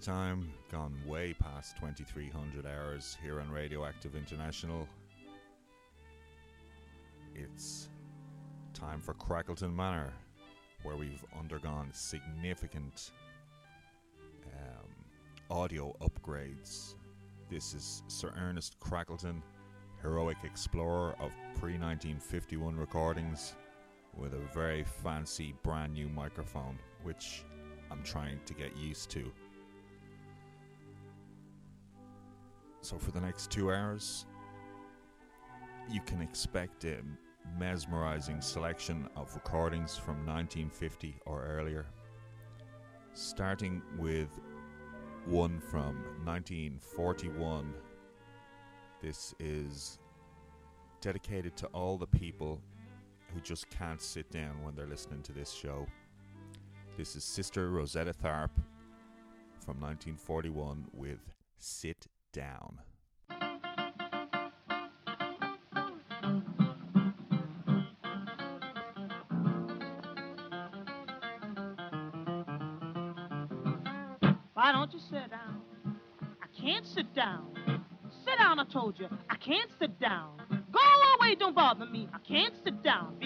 time, gone way past 2300 hours here on Radioactive International. It's time for Crackleton Manor, where we've undergone significant um, audio upgrades. This is Sir Ernest Crackleton, heroic explorer of pre 1951 recordings, with a very fancy brand new microphone, which I'm trying to get used to. So, for the next two hours, you can expect a mesmerizing selection of recordings from 1950 or earlier, starting with one from 1941. This is dedicated to all the people who just can't sit down when they're listening to this show. This is Sister Rosetta Tharpe from 1941 with Sit Down. Why don't you sit down? I can't sit down. Sit down, I told you. I can't sit down. Go away, don't bother me. I can't sit down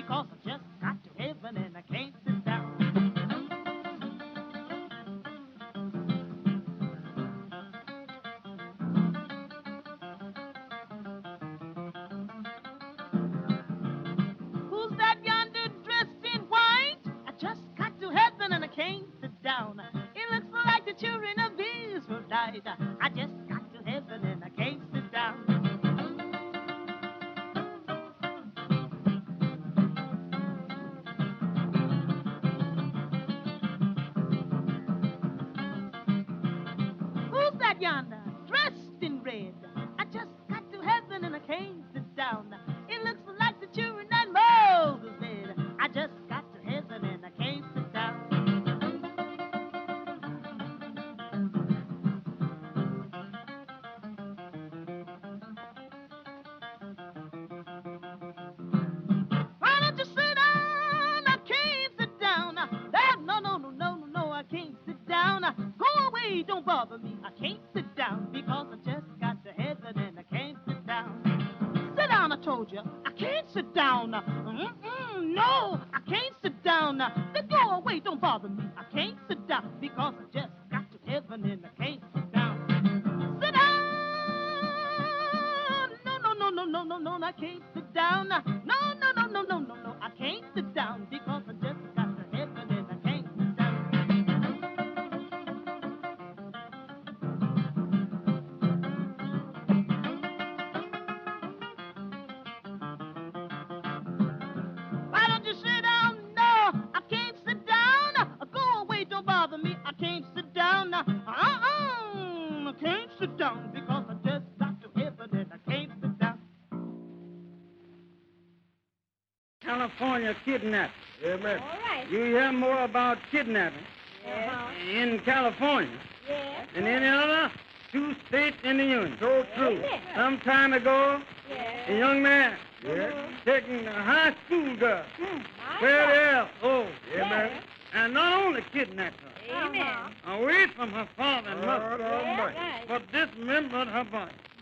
California kidnapping. Amen. All right. You hear more about kidnapping Uh-huh. in California Yes. than any other two states in the union. So true. Amen. Some time ago, Yes. a young man Yes. taking a high school girl, My where God. else? Oh, Amen. and not only kidnapped her, Amen. away from her father and mother, God Almighty. Yes, but dismembered her body My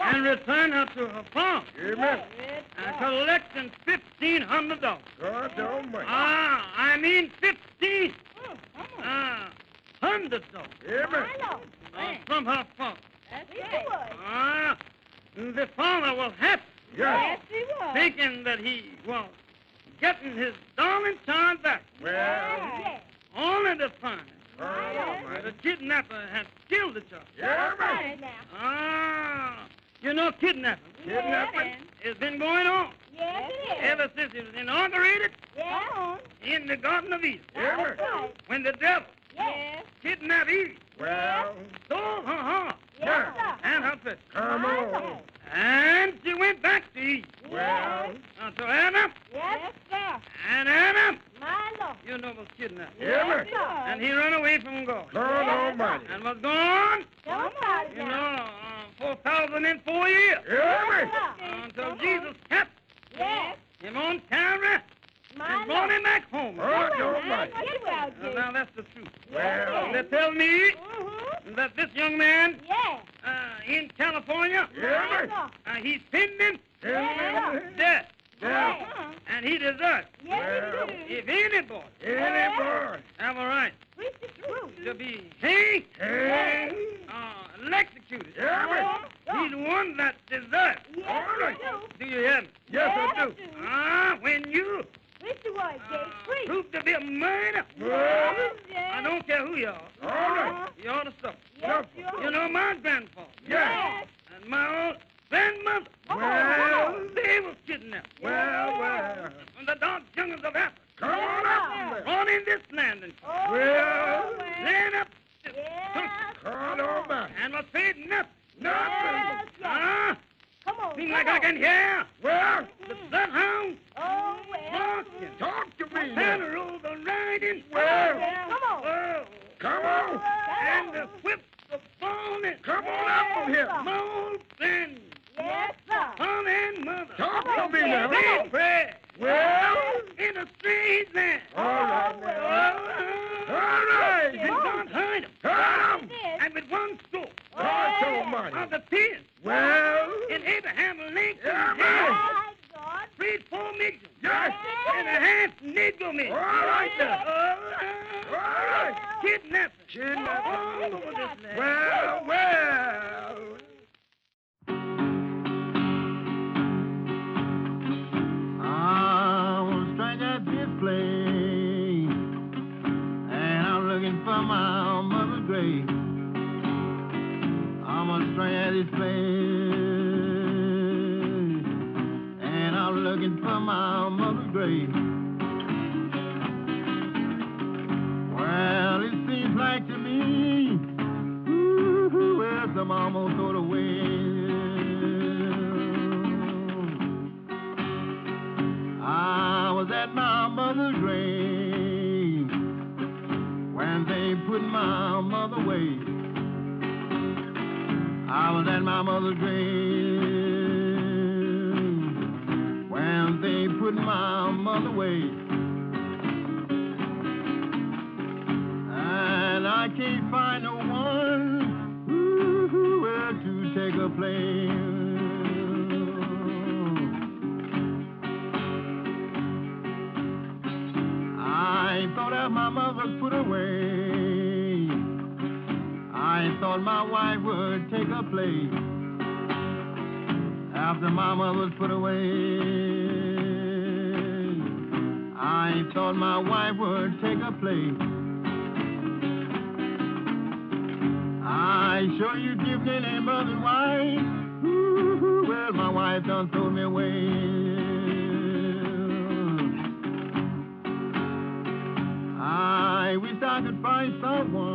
and return her to her farm Amen. And God. collecting fifteen hundred dollars. God Almighty. Ah, I mean fifteen. Come on. Ah, hundred dollars Amen. My Lord. uh, from her father. That's right. Ah, the father was happy, Yes. Yes, he was. thinking that he was getting his darling child back, Well, Yes. only to find God that the kidnapper had killed the child. Yeah, right now. Ah, you know kidnapping Kidnapping. has been going on Yes, it is. ever since it was inaugurated Yeah. in the Garden of Eden. That's right. when the devil Yes. kidnapped Eve, Well, stole her heart Yes, sir. and her flesh, come on. Lord. and she went back to Eve. Well, Uh, so Adam Yes, sir. and Adam, My Lord. you know, was kidnapped. Yeah, man. Yes, sir. And he ran away from God. God Almighty. And was gone, Somebody you know, uh, 4,004 years. Yeah, man. Yes, sir. Until Come on. Jesus kept Yes. him on Calvary Brought him back home. Oh, well, mind. Get well, Now, that's the truth. Well, They tell me Mm-hmm. that this young man Yeah. uh, in California, Yeah, Yes, uh, he's pending Yeah. death, Yeah. Uh-huh. and he deserves. Yes, Well, do. If any boy Any boy. have a right Preach the truth. to be hanged, Hey. uh, electrocuted, Yeah, man. he's the one that deserves. Yes, All right. do. Do you hear me? Yes, I Yes, do. you do. Ah, when you Preach the word, uh, Jake. Preach. prove to be a murderer, Well, Yes. I don't care who you are, all right. Uh-huh. you ought to suffer. Yes, you You are. know, my grandfather Yeah. and my old grandmother, Well, they were kidnapped well, well. from the dark jungles of Africa, Come on up there. brought in this land and Oh, Well, ran up Yes. God almighty. and was paid nothing. Nothing. Yes, yes. Ah, Come on. seems like I can hear Well, the Mhm. bloodhound Oh, well. barking, talk to me and the road riding. Well, Come on. Oh, come on. and the whips are falling. Come on up from here. Old friend, Yes, sir. father and mother, Talk Come to on, me Jake. now. they pray Well, in a strange land. all right now. All right. and God heard them. Come. Yes. And with one stroke God of almighty. the pin Well, in Abraham Lincoln's Yeah, head, man. My God. freed four Negroes yes. and a half Negro man. All right then. Oh, All right. kidnapping. Kidnapping. All over this land. Well, well. Place, and I'm looking for my mother's grave. I'm a stranger at this place, and I'm looking for my mother's grave. Well, it seems like to me, ooh, well, some almost thrown away. I mother's grave when they put my mother away. I was at my mother's grave when they put my mother away. And I can't find no one ooh, well, to take her place. My wife would take her place after mother was put away. I thought my wife would take her place. I sure you give me any mother's wife. Ooh, well, my wife done throw me away. I wish I could find someone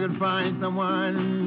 I could find someone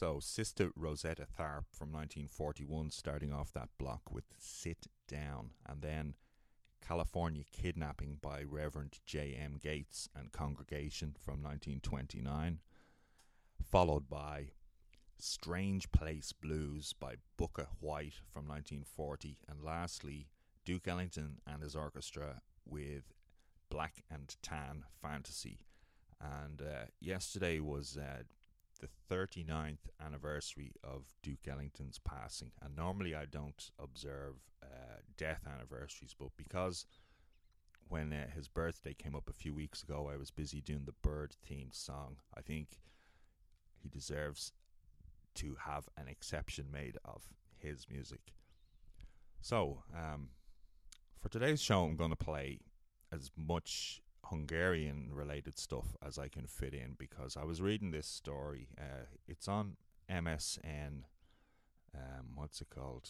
So, Sister Rosetta Tharpe from 1941 starting off that block with Sit Down, and then California Kidnapping by Reverend J.M. Gates and Congregation from 1929, followed by Strange Place Blues by Booker White from 1940, and lastly, Duke Ellington and his orchestra with Black and Tan Fantasy. And uh, yesterday was uh, the 39th anniversary of Duke Ellington's passing. And normally I don't observe uh, death anniversaries, but because when uh, his birthday came up a few weeks ago, I was busy doing the bird themed song. I think he deserves to have an exception made of his music. So, um, for today's show, I'm going to play as much Hungarian related stuff as I can fit in because I was reading this story. Uh, it's on MSN. Um, what's it called?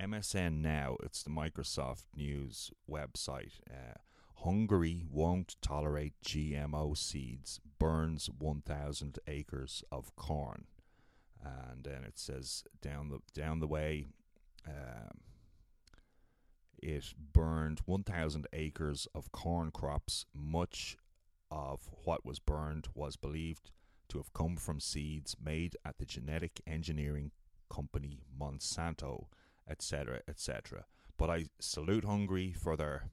MSN Now. It's the Microsoft News website. Uh, Hungary won't tolerate GMO seeds, burns 1,000 acres of corn. And then it says down the down the way, um, it burned 1,000 acres of corn crops. Much of what was burned was believed to have come from seeds made at the genetic engineering company Monsanto, etc., etc. But I salute Hungary for their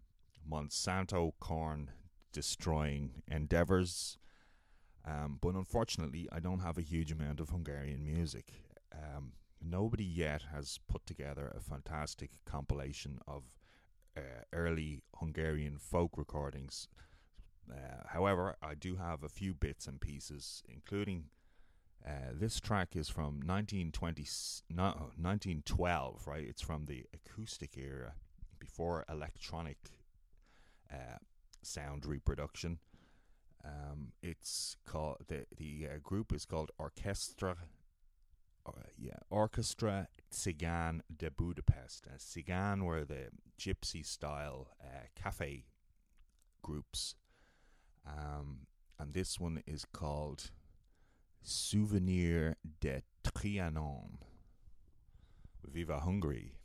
Monsanto corn destroying endeavors. Um, but unfortunately, I don't have a huge amount of Hungarian music. Um, nobody yet has put together a fantastic compilation of uh, early Hungarian folk recordings. Uh, however, I do have a few bits and pieces, including uh, this track is from 1920, no, 1912, right? It's from the acoustic era, before electronic uh, sound reproduction. Um, it's called the the uh, group is called Orchestra. Yeah, Orchestra Tsigan de Budapest. Uh, Tsigan were the gypsy style uh, cafe groups, um, and this one is called Souvenir de Trianon. Viva Hungary!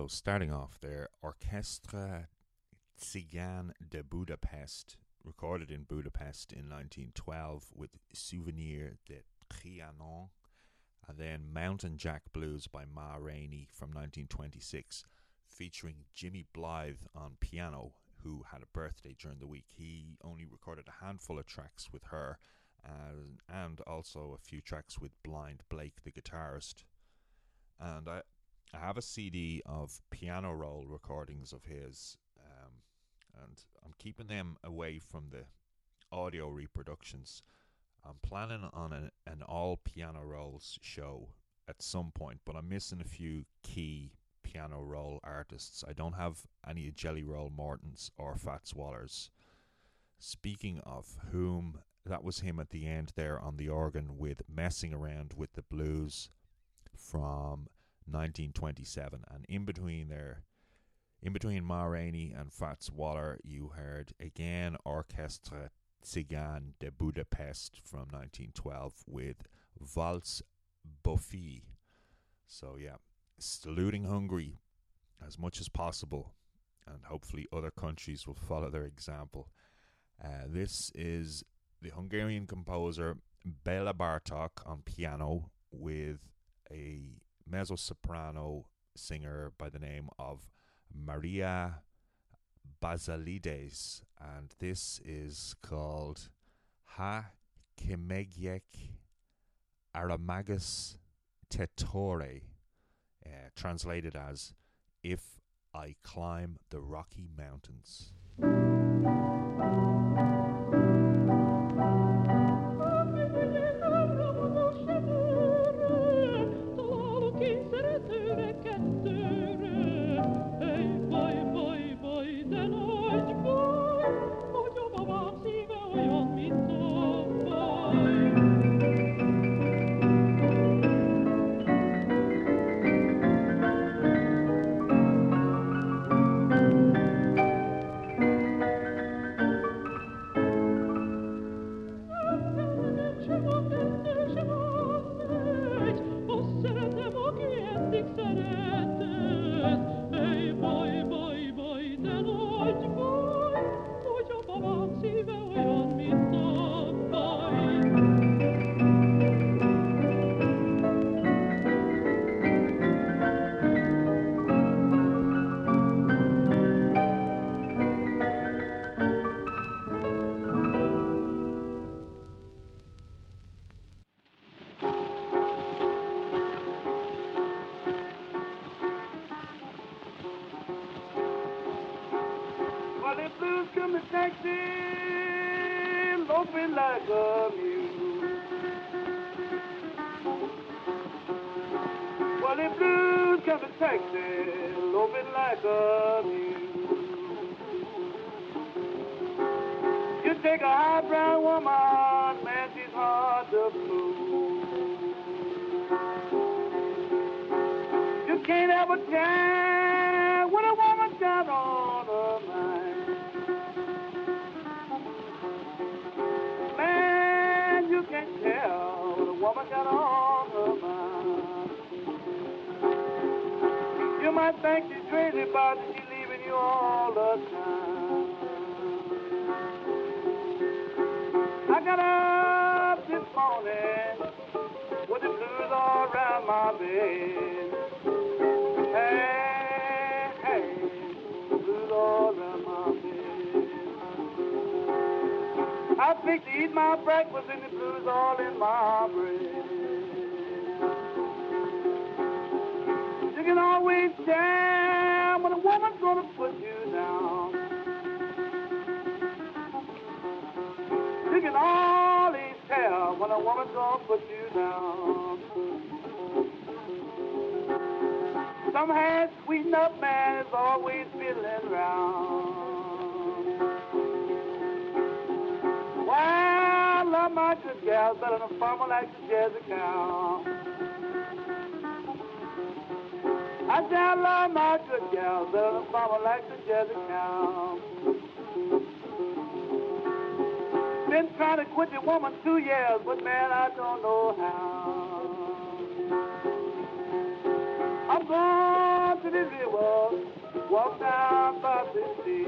So, starting off there, Orchestra Tsigan de Budapest, recorded in Budapest in 1912 with Souvenir de Trianon, and then Mountain Jack Blues by Ma Rainey from 1926, featuring Jimmy Blythe on piano, who had a birthday during the week. He only recorded a handful of tracks with her, uh, and also a few tracks with Blind Blake, the guitarist. And I, I have a CD of piano roll recordings of his, um, and I'm keeping them away from the audio reproductions. I'm planning on an, an all piano rolls show at some point, but I'm missing a few key piano roll artists. I don't have any Jelly Roll Mortons or Fats Wallers. Speaking of whom, that was him at the end there on the organ with Messing Around with the Blues from 1927. And in between there, in between Ma Rainey and Fats Waller, you heard again Orchestre Tsigan de Budapest from 1912 with Valse Buffy. So, yeah, saluting Hungary as much as possible, and hopefully other countries will follow their example. Uh, this is the Hungarian composer Bela Bartok on piano with a mezzo soprano singer by the name of Maria Basilides, and this is called Ha Kimegiek Aramagus Tetore, uh, translated as If I Climb the Rocky Mountains. Take a high brown woman, man, she's hard to fool. You can't ever tell when a woman's got on her mind. Man, you can't tell when a woman got on her mind. You might think she's crazy, but she's leaving you all the time. Got up this morning with the blues all around my bed. Hey, hey, blues all around my bed. I fixed to eat my breakfast and the blues all in my bread. You can always tell when a woman's gonna put you down. Can always tell when a woman's gonna put you down. Some hand sweeten up man is always fiddling round. Well, I love my good gals better than a farmer like the jazzy cow. I say I love my good gals better than a farmer like the jazzy cow. Been trying to quit the woman two years, but man, I don't know how. I'm going to the river, walk down by the sea.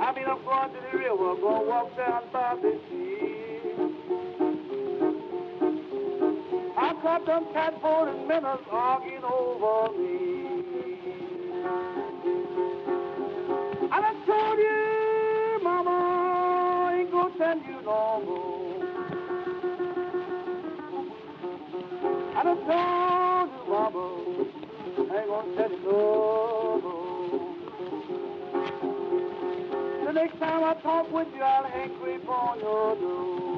I mean, I'm going to the river, gonna walk down by the sea. I caught them catboat and minnows arguing over me. I done told you, mama, I ain't gonna tell you no more. I done told you, mama, I ain't gonna tell you no more. The next time I talk with you, I'll hang creep on your door.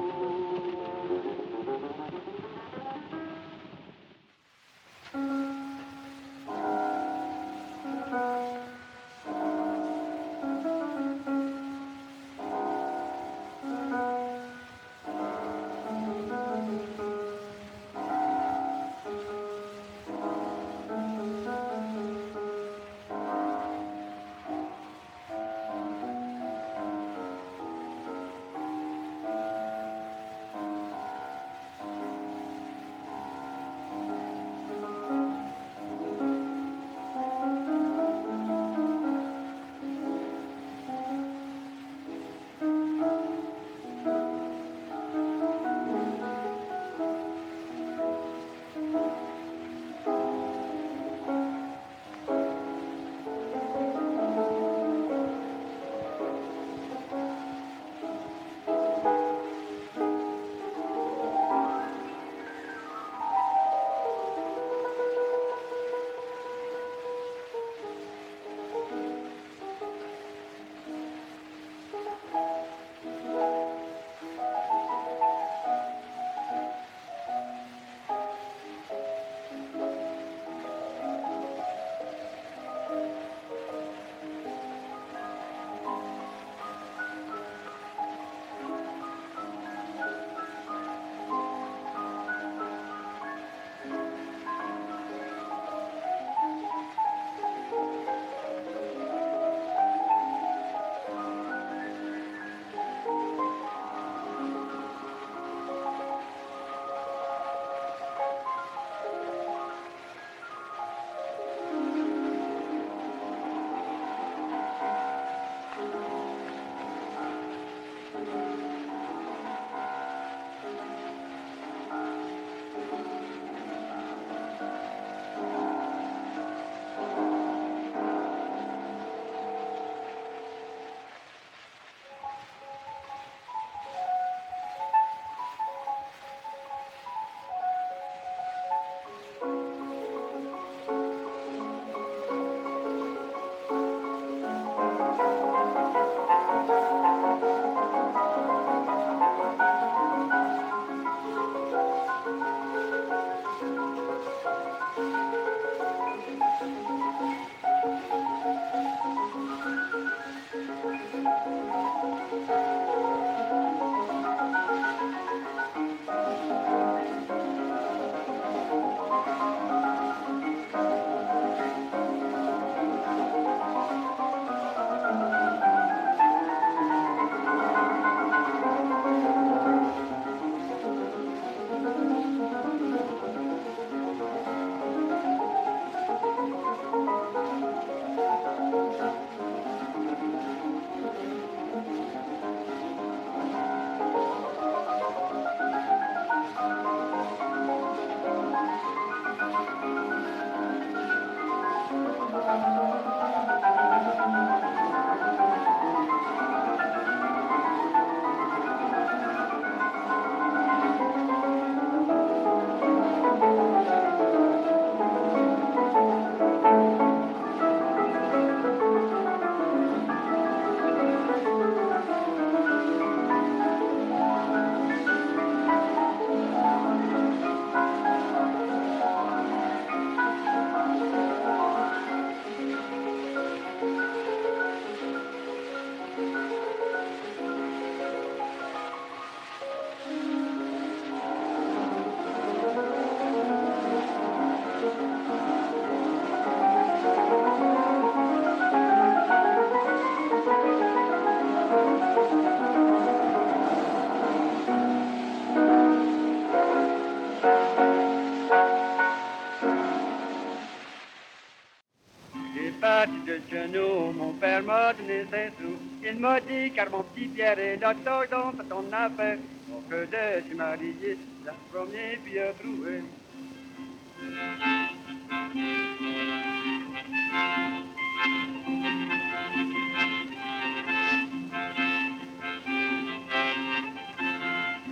Mon m'a donné cinq sous. Il m'a dit, car mon petit Pierre est l'autochtone à ton affaire. Pour que je suis marié, la première fille à trouver.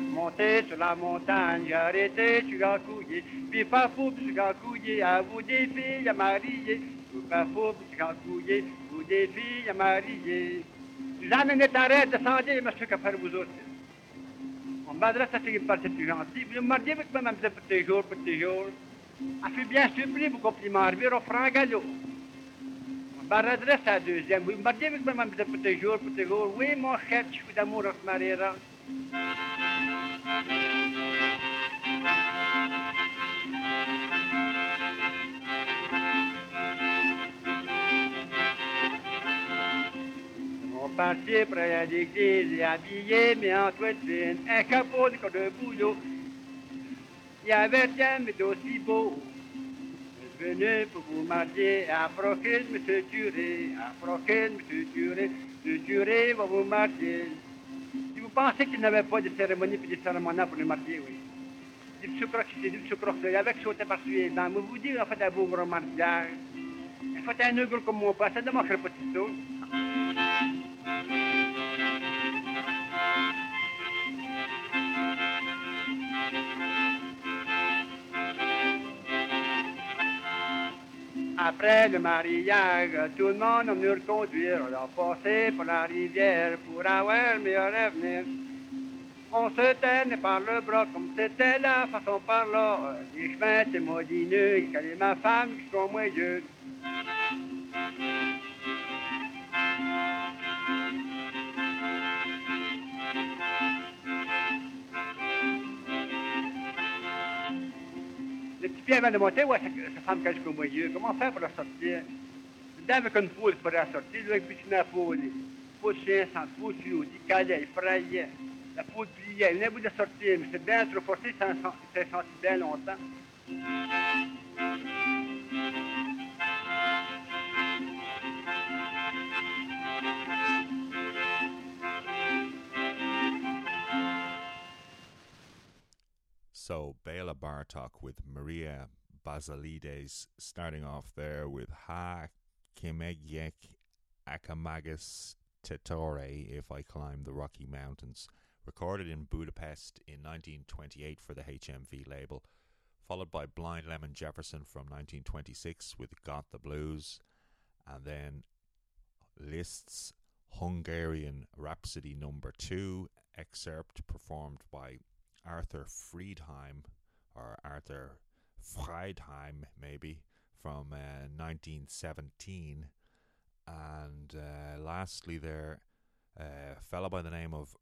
Monté sur la montagne, j'ai arrêté, suis couillé. Puis pas fou, suis couillé. À vous des filles à marier. Puis pas fou, suis couillé. Vous des filles à marier. Jamais arrête, descendez, monsieur, que faire vous autres. On m'adresse à me paraissait plus gentil. Vous me mariez avec moi, même pour tes jours, pour tes jours. Je suis bien surpris, vos compliments. Revire au franc galop. On m'adresse à la deuxième. Vous me mariez avec moi, même pour tes jours, pour tes jours. Oui, mon chef, je suis d'amour, on se mariera. Mon passé près à l'église et habillé, mais en toile fine, un capot de de bouillot. Il y avait un mais aussi beau. Je suis venu pour vous marier à Proquin, monsieur Duré, à Proquin, monsieur Duré, monsieur Duré va vous marier. Si vous pensez qu'il n'avait pas de cérémonie puis de cérémonie pour le marier, oui. Du sucre, c'est du sucre, c'est avec sauté par suer dans. Mais vous dites, en fait, un beau gros mariage. En fait, un ogre comme mon père, ça ne manquerait pas de tout. Après le mariage, tout le monde a venu conduire. On a passé par la rivière pour avoir le meilleur avenir. On se tenait par le bras comme c'était la façon par là. Les chemins étaient maudineux, il calait ma femme jusqu'au moyeu. Le petit Pierre vient de monter, ouais, sa, sa femme cache jusqu'au moyeu. Comment faire pour la sortir? Dedans avec une poule pour la sortir, lui avec la poule. Poule chien, sans poule, tuyau, il calait, il frayait. La poule pliait, il venait bout de sortir, mais c'est bien trop forcé, ça s'est senti bien longtemps. So Bela Bartok with Maria Basilides, starting off there with Ha Kimegyek Akamagas Tetore, If I Climb the Rocky Mountains, recorded in Budapest in 1928 for the HMV label, followed by Blind Lemon Jefferson from 1926 with Got the Blues, and then Liszt's Hungarian Rhapsody number 2 excerpt performed by Arthur Friedheim or Arthur Friedheim maybe from uh, 1917 and uh, lastly there a fellow by the name of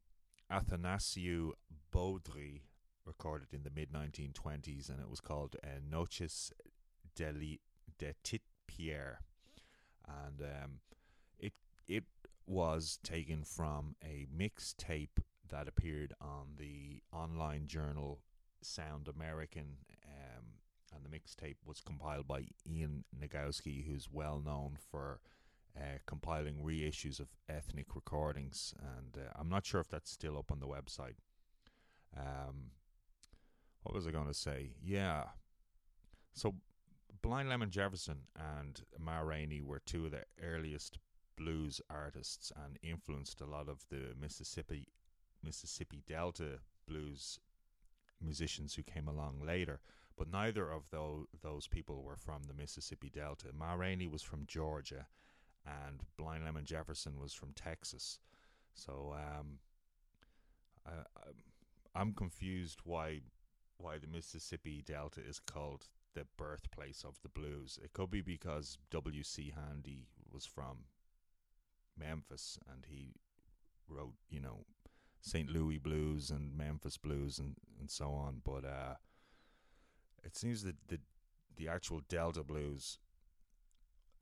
Athanasiu Baudry recorded in the mid 1920s and it was called uh, Noches de, Li- de Titpierre. And um, it it was taken from a mixtape that appeared on the online journal Sound American, um, and the mixtape was compiled by Ian Nagoski, who's well known for uh, compiling reissues of ethnic recordings. And uh, I'm not sure if that's still up on the website. Um, what was I going to say? Yeah. So, Blind Lemon Jefferson and Ma Rainey were two of the earliest blues artists and influenced a lot of the Mississippi Mississippi Delta blues musicians who came along later. But neither of those those people were from the Mississippi Delta. Ma Rainey was from Georgia, and Blind Lemon Jefferson was from Texas. So um, I, I'm confused why why the Mississippi Delta is called the birthplace of the blues. It could be because W. C. Handy was from Memphis and he wrote, you know, St. Louis blues and Memphis blues and, and so on. But uh, it seems that the the actual Delta blues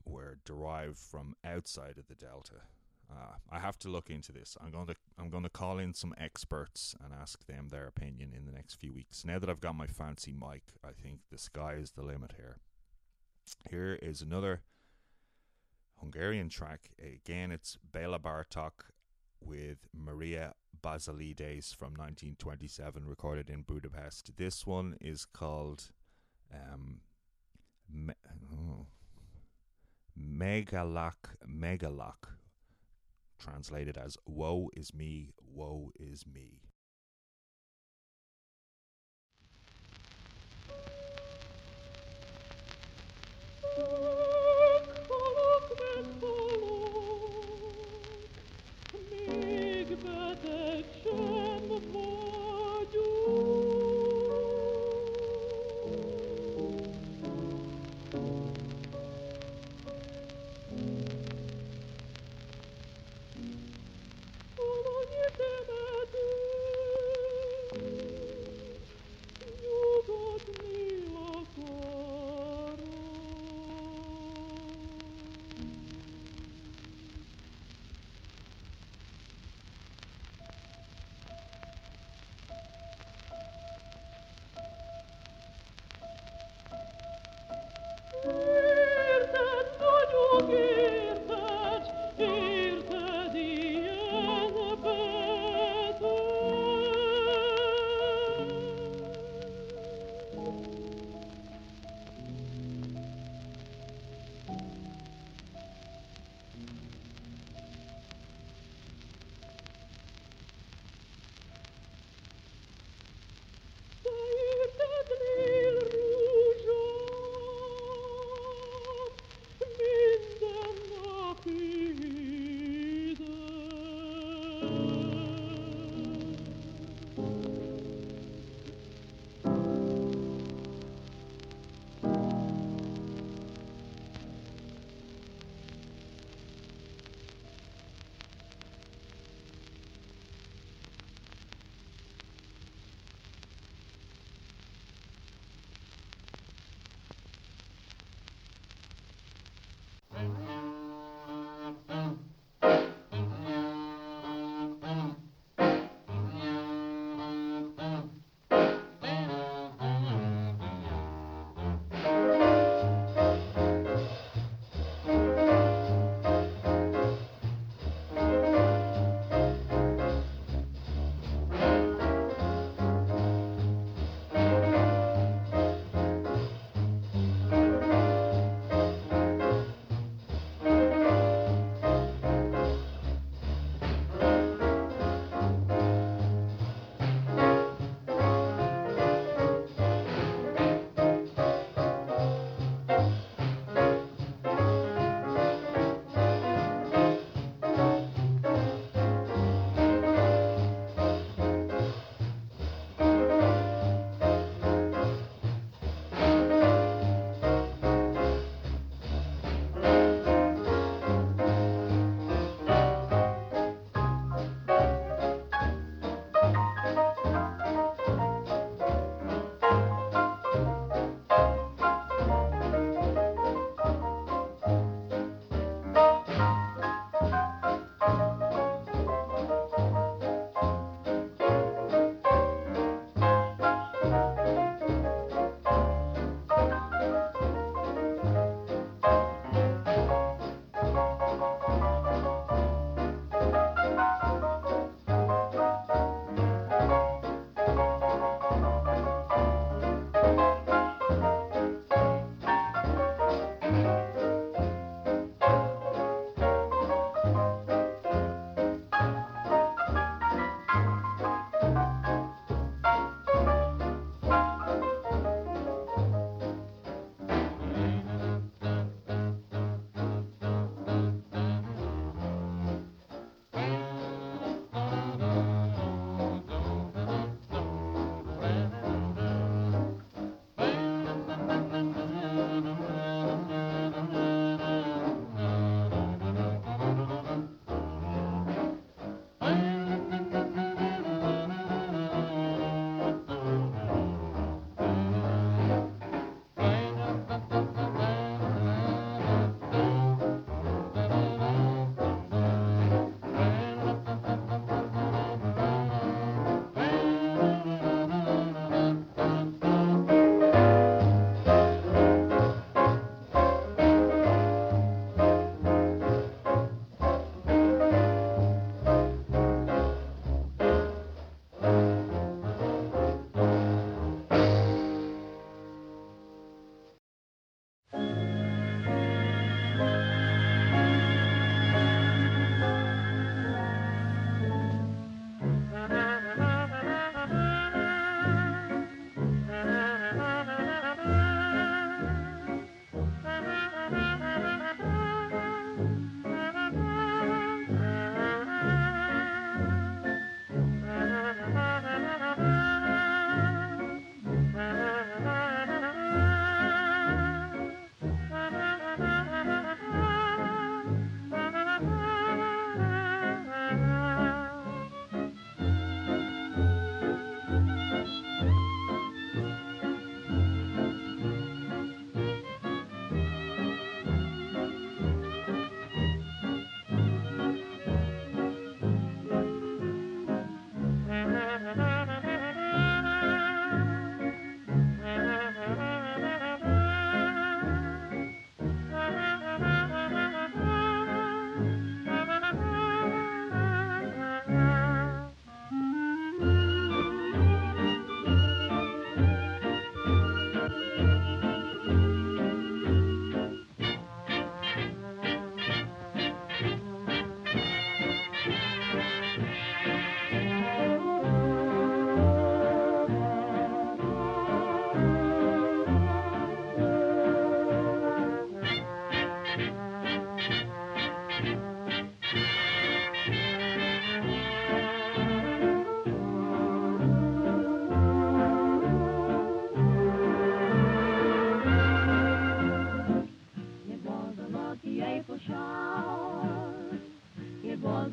were derived from outside of the Delta. Uh, I have to look into this. I'm going to I'm going to call in some experts and ask them their opinion in the next few weeks. Now that I've got my fancy mic, I think the sky is the limit here. Here is another Hungarian track. Again, it's Bela Bartok with Maria Basilides from 1927, recorded in Budapest. This one is called um, Me- oh, Meghalak Meghalak, translated as Woe is me, woe is me.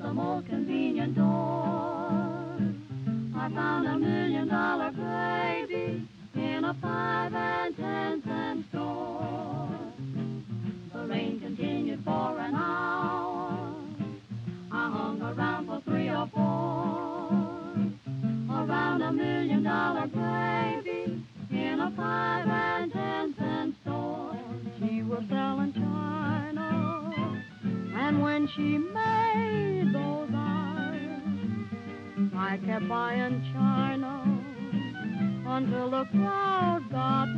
the most convenient door. I found a million dollar gravy in a five and ten cent store. The rain continued for an hour. I hung around for three or four. Around a million dollar gravy in a five and ten cent store. She was selling china, and when she made Kept buying china. Until the crowd got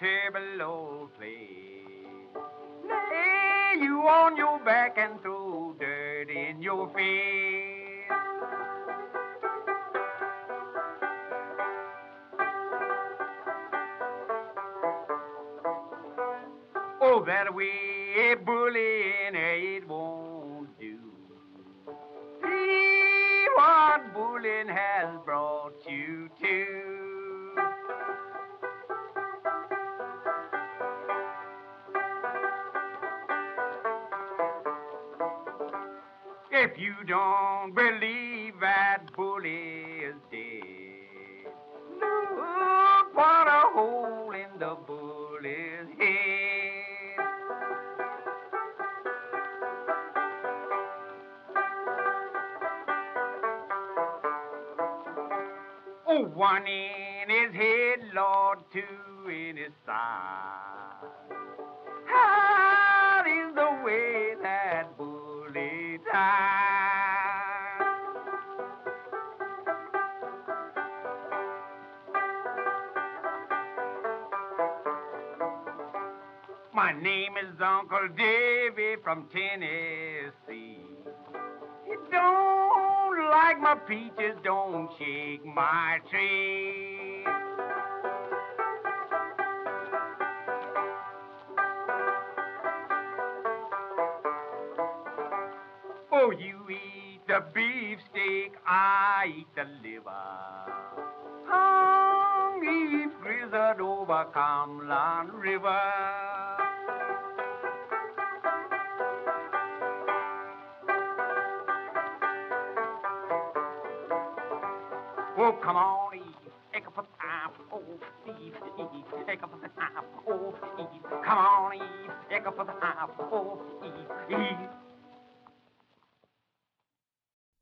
terrible old place. Lay you on your back and throw dirt in your face. Oh, that way bullying from Tennessee. You don't like my peaches, don't shake my tree. Oh, you eat the beefsteak, I eat the liver. Hungry grizzled over Cumberland River. Oh, come on, eat. Take up a time. Oh, eat, eat. Take up a time. Oh, eat. Come on, eat. Take up a time. Oh, eat, eat.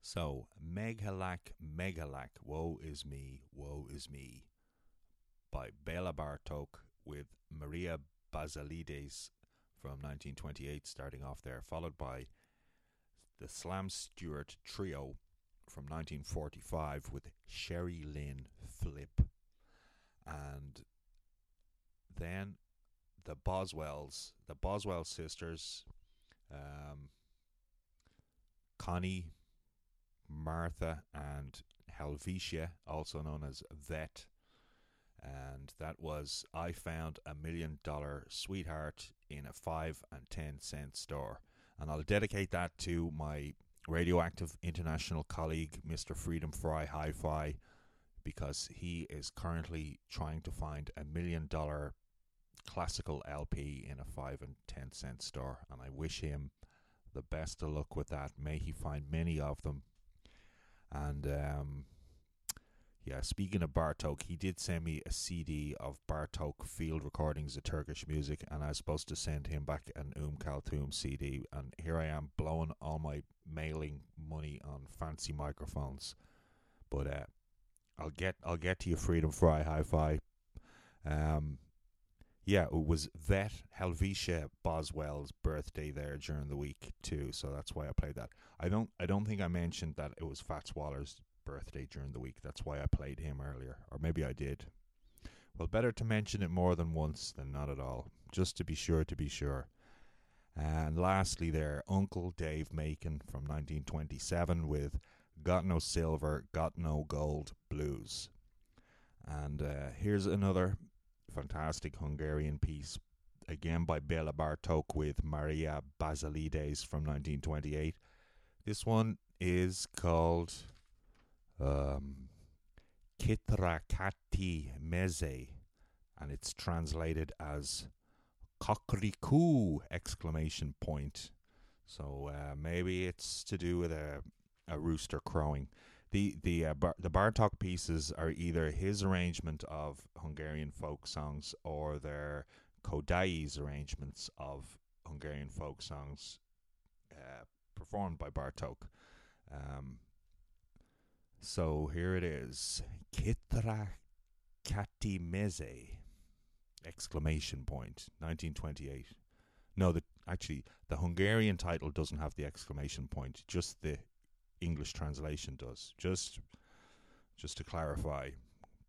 So, Meghalak, Meghalak, Woe is Me, Woe is Me, by Bela Bartok with Maria Basilides from 1928, starting off there, followed by the Slam Stewart Trio from 1945 with Sherry Lynn Flip, and then the Boswells, the Boswell sisters, um, Connie, Martha, and Helvetia, also known as Vet. And that was I Found a Million Dollar Sweetheart in a 5 and 10 cent store. And I'll dedicate that to my radioactive international colleague, Mr. Freedom Fry Hi Fi, because he is currently trying to find a million dollar classical LP in a five and ten cent store. And I wish him the best of luck with that. May he find many of them. And um, yeah, speaking of Bartok, he did send me a CD of Bartok field recordings of Turkish music, and I was supposed to send him back an Um Kalthum CD. And here I am blowing all my mailing money on fancy microphones. But uh, I'll get I'll get to you, Freedom Fry Hi-Fi. Um, yeah, it was Vet Helvetia Boswell's birthday there during the week too, so that's why I played that. I don't I don't think I mentioned that it was Fats Waller's birthday during the week. That's why I played him earlier, or maybe I did. Well, better to mention it more than once than not at all, just to be sure to be sure. And lastly, there, Uncle Dave Macon from 1927 with Got No Silver, Got No Gold Blues. And uh, here's another fantastic Hungarian piece, again by Bela Bartok with Maria Basilides from 1928. This one is called um, Kitrakati Meze, and it's translated as Kokrikoo! exclamation point. So uh, maybe it's to do with a, a rooster crowing. The the uh, Bar- the Bartok pieces are either his arrangement of Hungarian folk songs or their Kodály's arrangements of Hungarian folk songs uh, performed by Bartok. Um, so here it is. Kitra Katimeze! Exclamation point. 1928. No, the actually the Hungarian title doesn't have the exclamation point. Just the English translation does. Just just to clarify,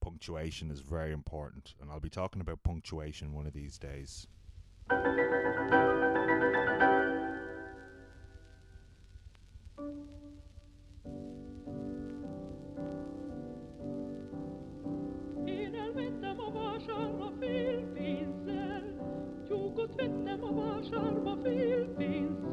punctuation is very important, and I'll be talking about punctuation one of these days. A vásárba fél pénzzel.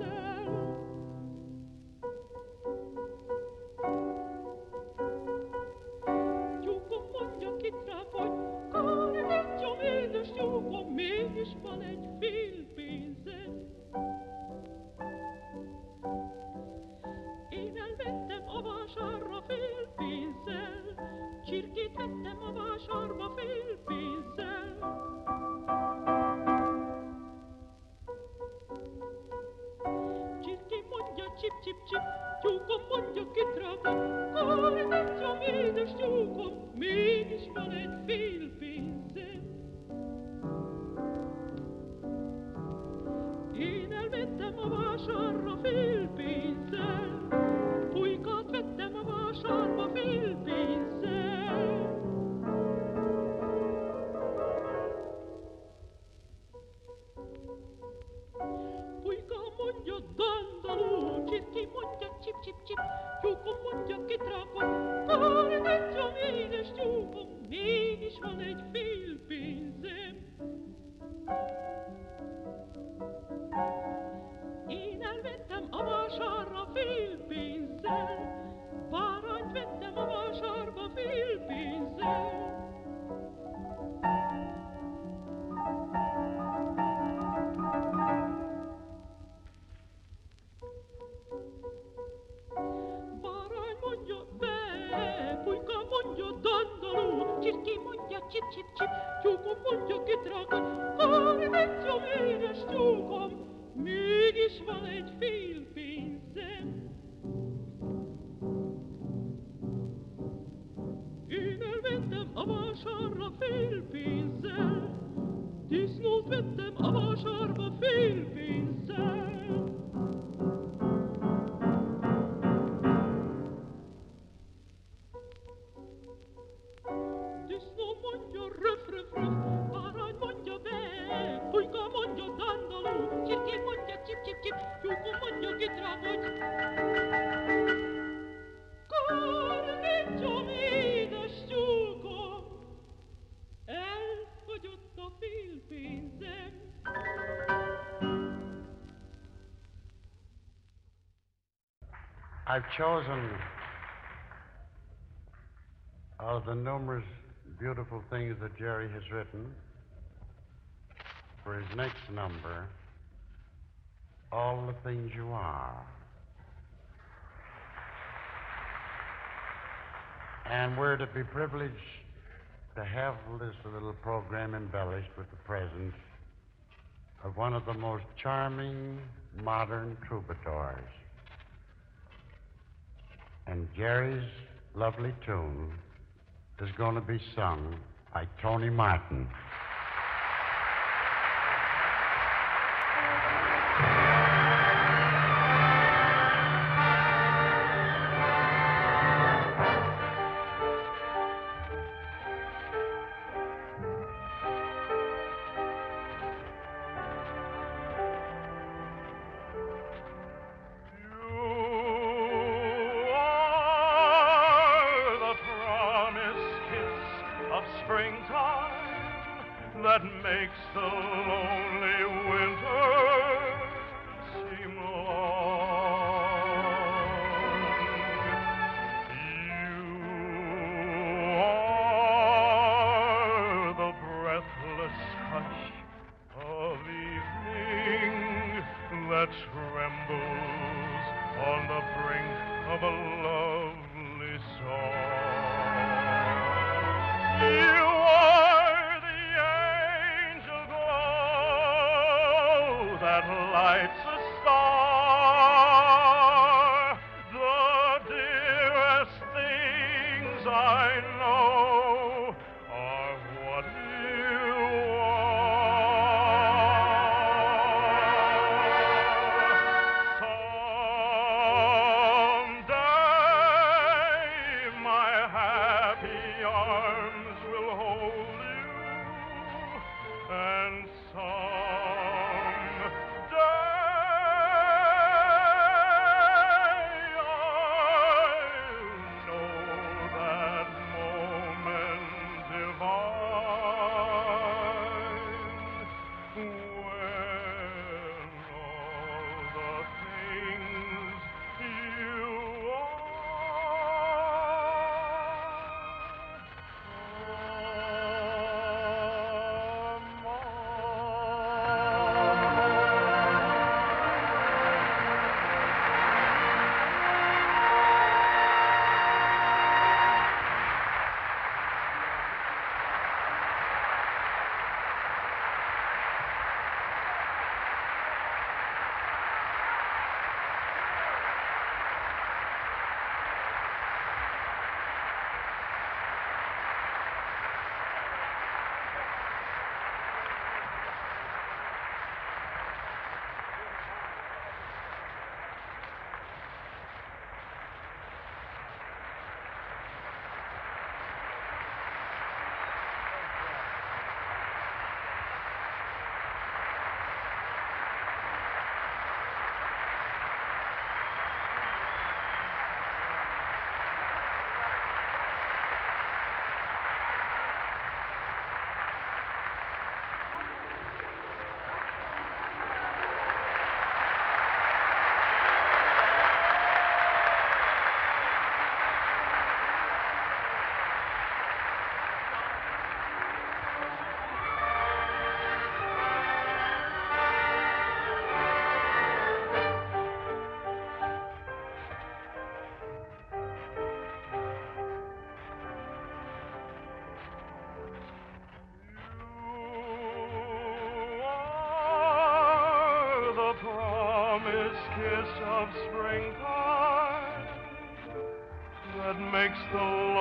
I've chosen out of the numerous beautiful things that Jerry has written for his next number, All the Things You Are. And we're to be privileged to have this little program embellished with the presence of one of the most charming modern troubadours. Jerry's lovely tune is going to be sung by Tony Martin. Makes the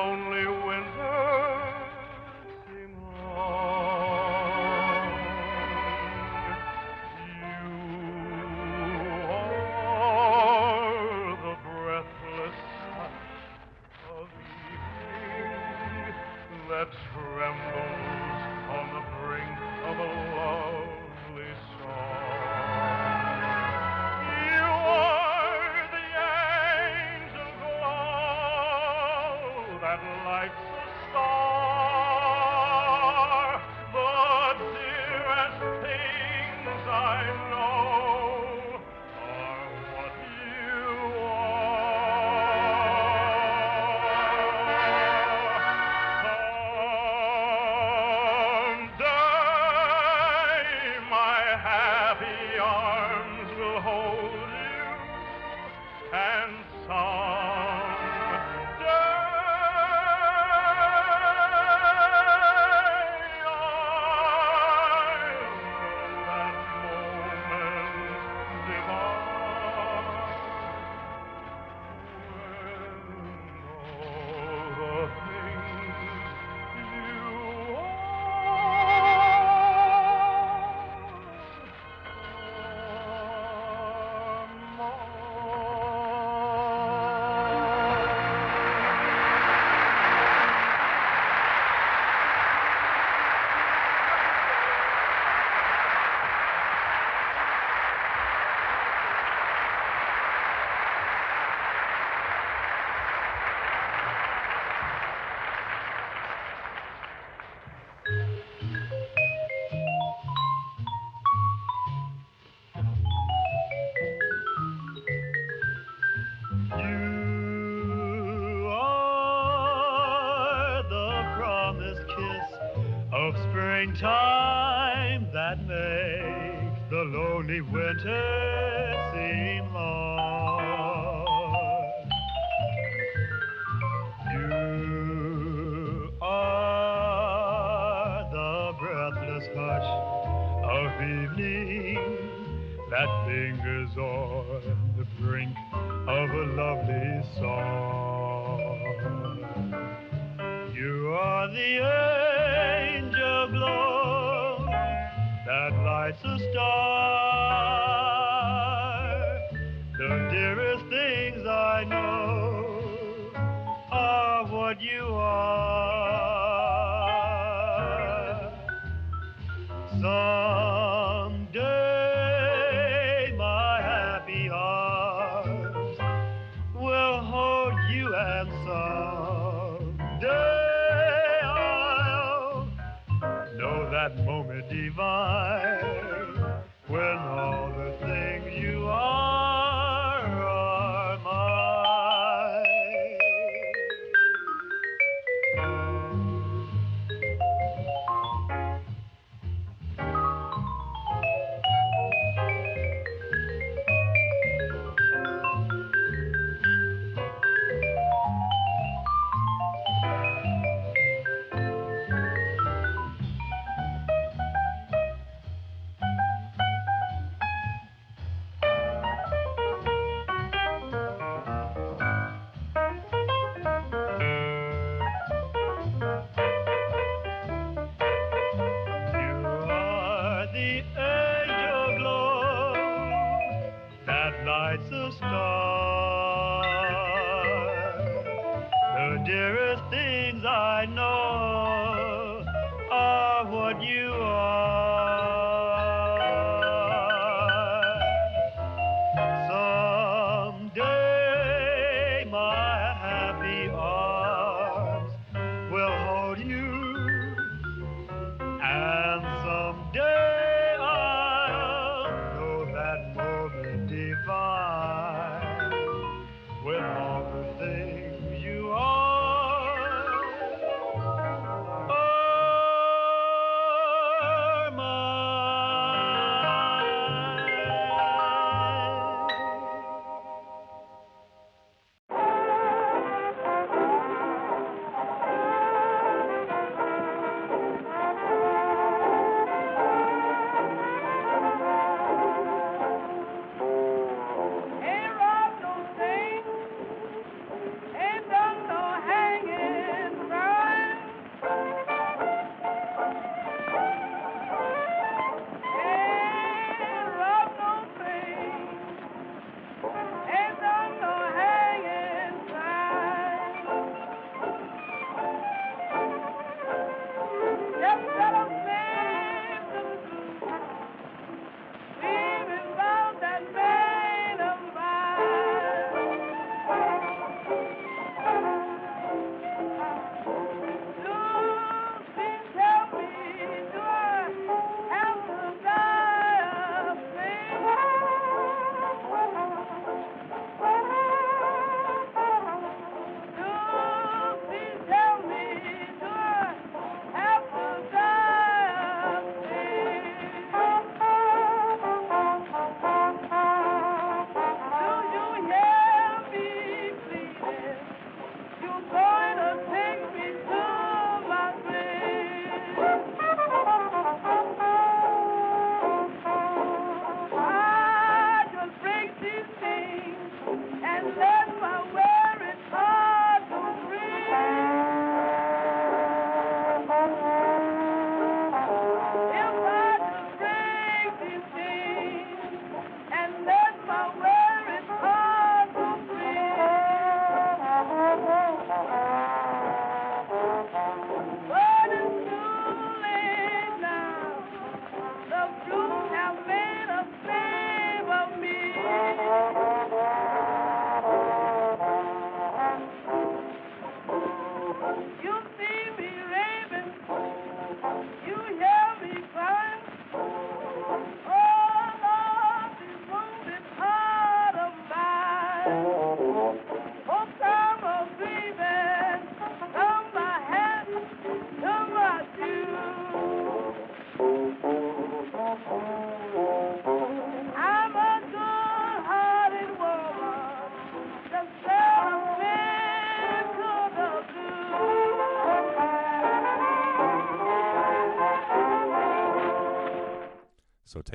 springtime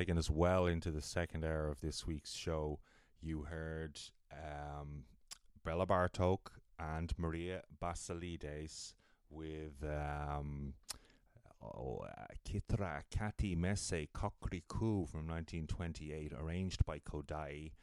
taking us well into the second hour of this week's show, you heard um, Béla Bartók and Maria Basilides with um, oh, uh, Kitra Kati Messe Kokriku from 1928, arranged by Kodály,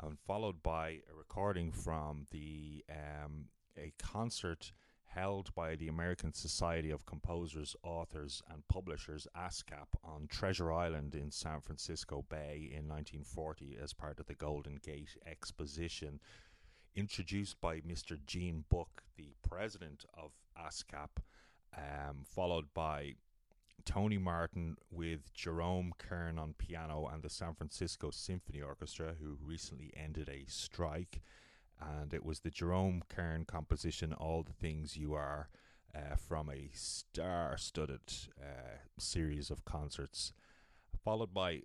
and followed by a recording from the um, a concert held by the American Society of Composers, Authors, and Publishers, ASCAP, on Treasure Island in San Francisco Bay in 1940 as part of the Golden Gate Exposition. Introduced by Mr. Gene Buck, the president of ASCAP, um, followed by Tony Martin with Jerome Kern on piano and the San Francisco Symphony Orchestra, who recently ended a strike and it was the Jerome Kern composition "All the Things You Are" uh, from a star-studded uh, series of concerts, followed by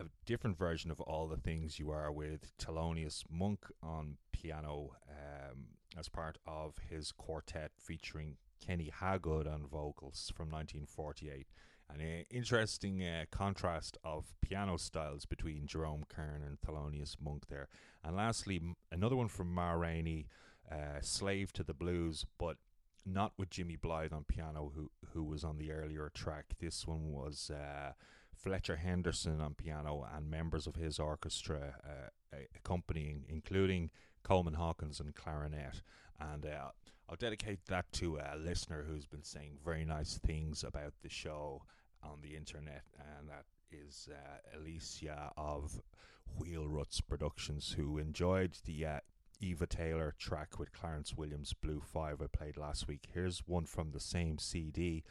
a different version of "All the Things You Are" with Thelonious Monk on piano um, as part of his quartet featuring Kenny Hagood on vocals from 1948 an interesting uh, contrast of piano styles between Jerome Kern and Thelonious Monk there. And lastly, another one from Ma Rainey, uh, Slave to the Blues, but not with Jimmy Blythe on piano, who who was on the earlier track. This one was uh, Fletcher Henderson on piano and members of his orchestra uh, accompanying, including Coleman Hawkins and clarinet. And uh, I'll dedicate that to a listener who's been saying very nice things about the show on the internet, and that is uh, Alicia of Wheel Ruts Productions, who enjoyed the uh, Eva Taylor track with Clarence Williams Blue 5 I played last week. Here's one from the same CD.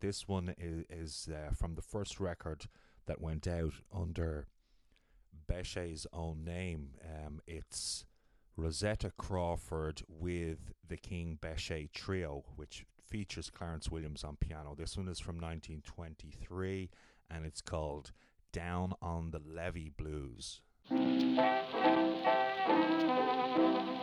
This one is, is uh, from the first record that went out under Bechet's own name. Um, it's Rosetta Crawford with the King Bechet Trio, which features Clarence Williams on piano. This one is from 1923 and it's called Down on the Levee Blues. Wouldn't hate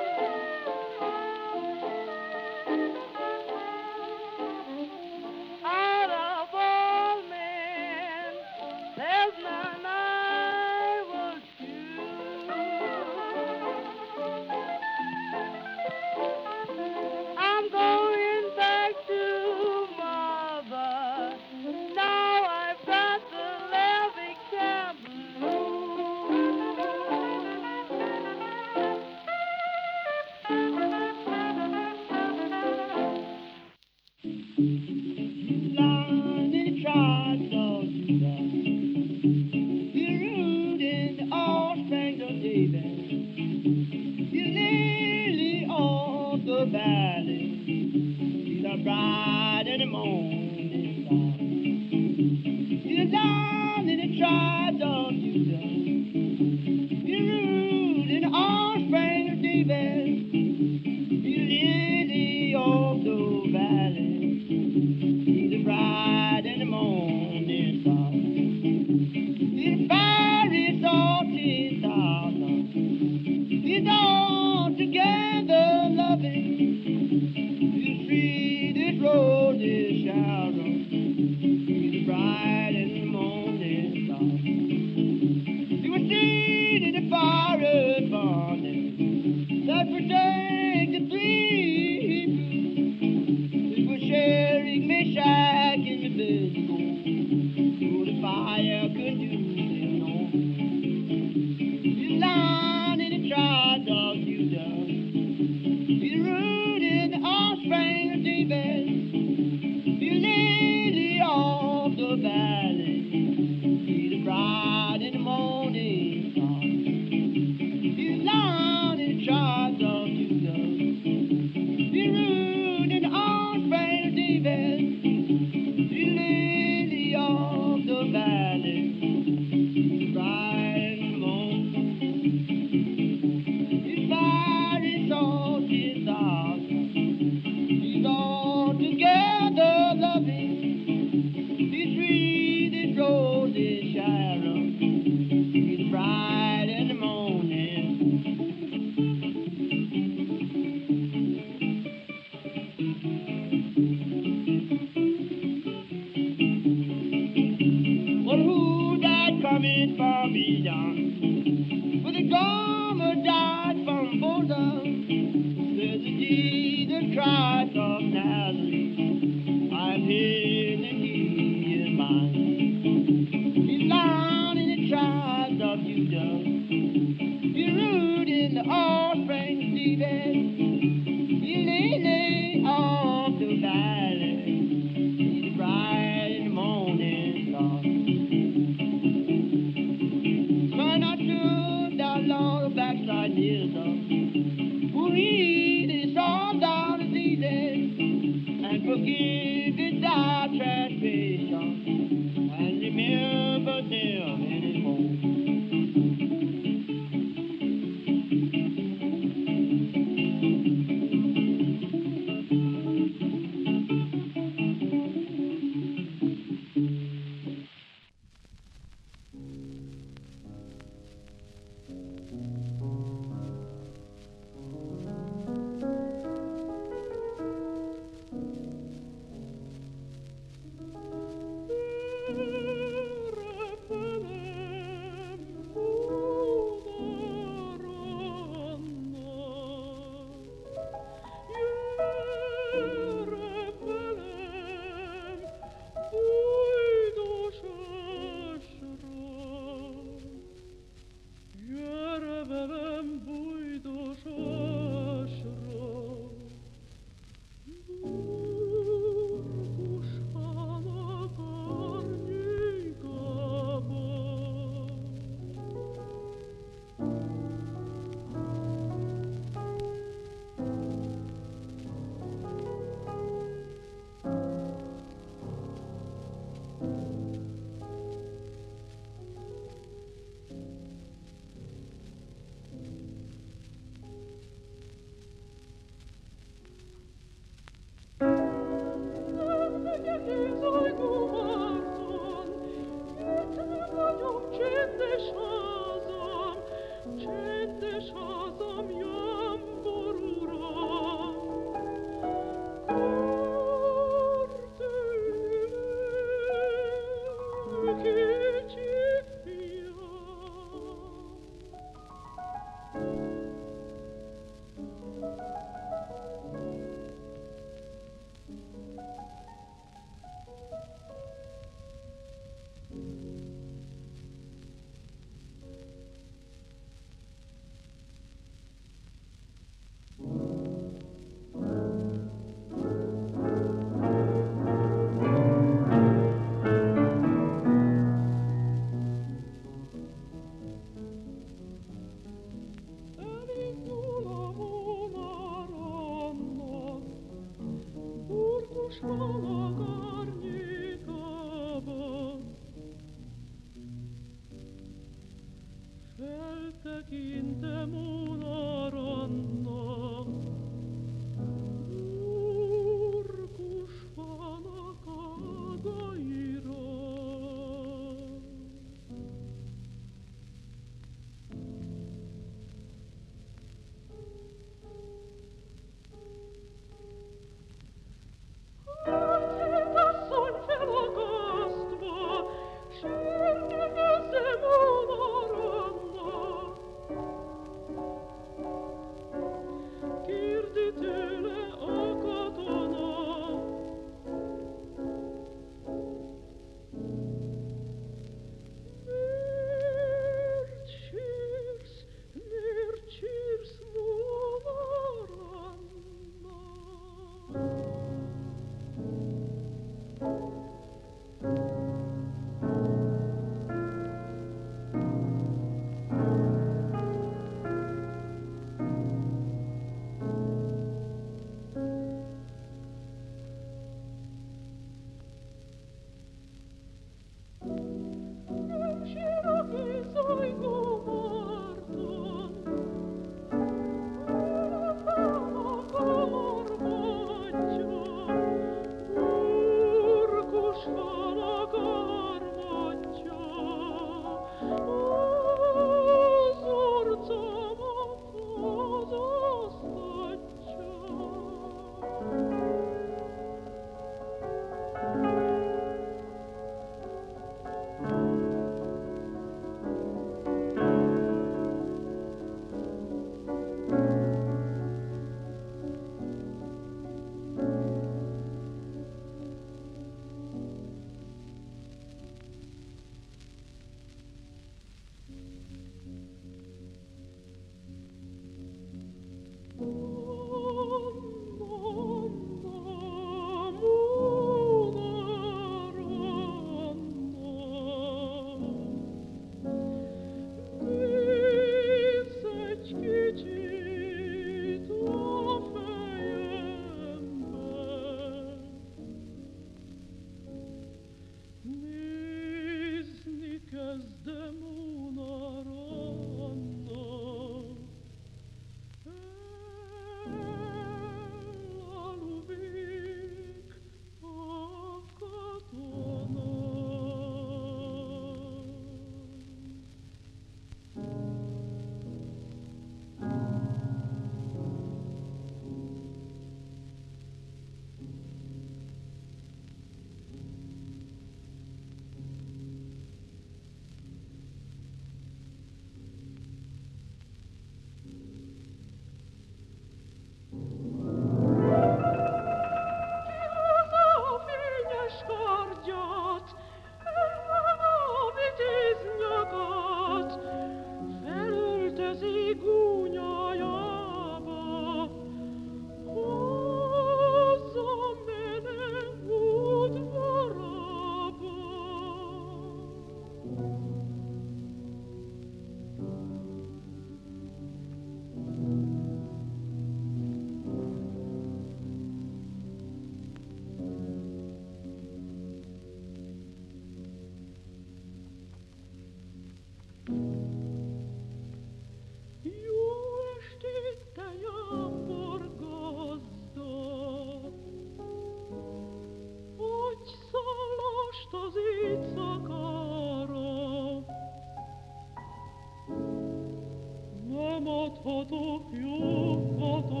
foto più foto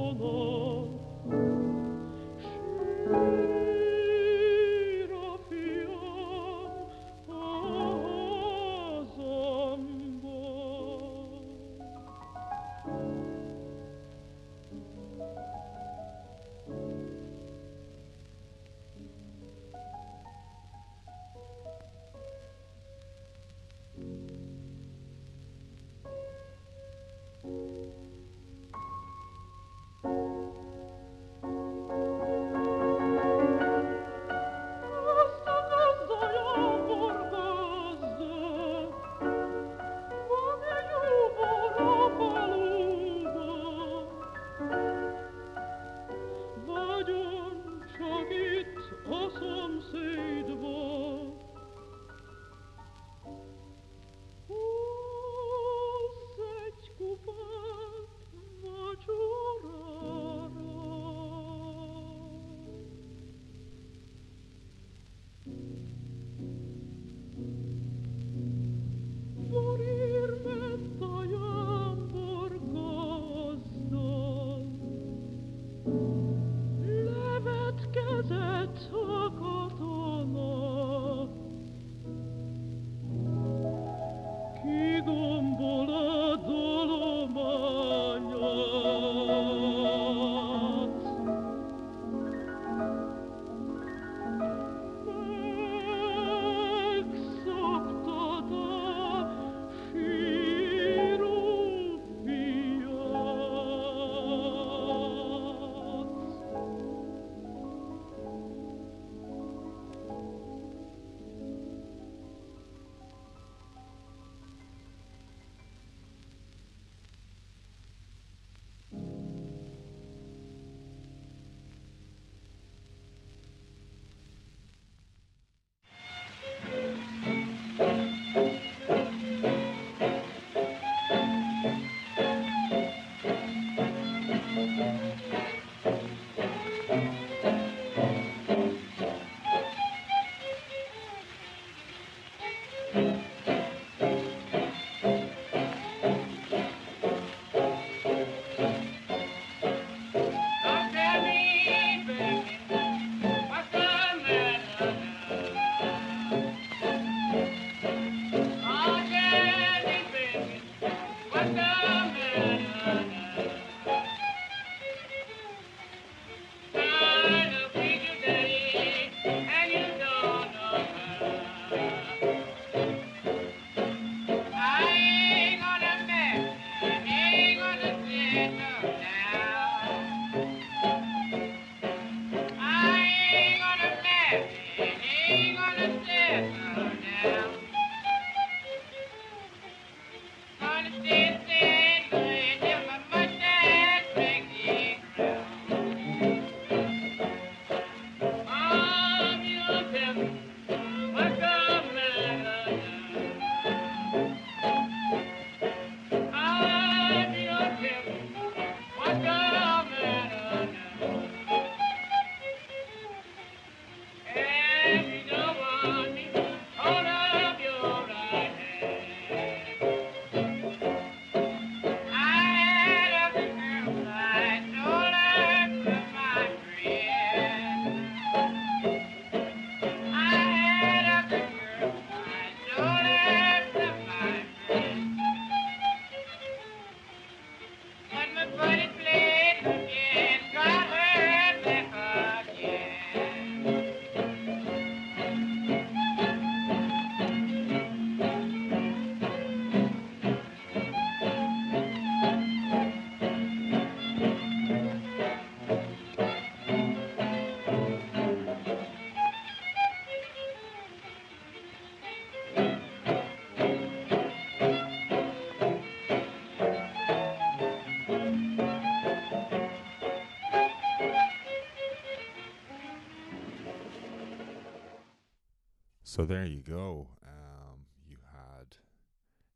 So there you go. Um, you had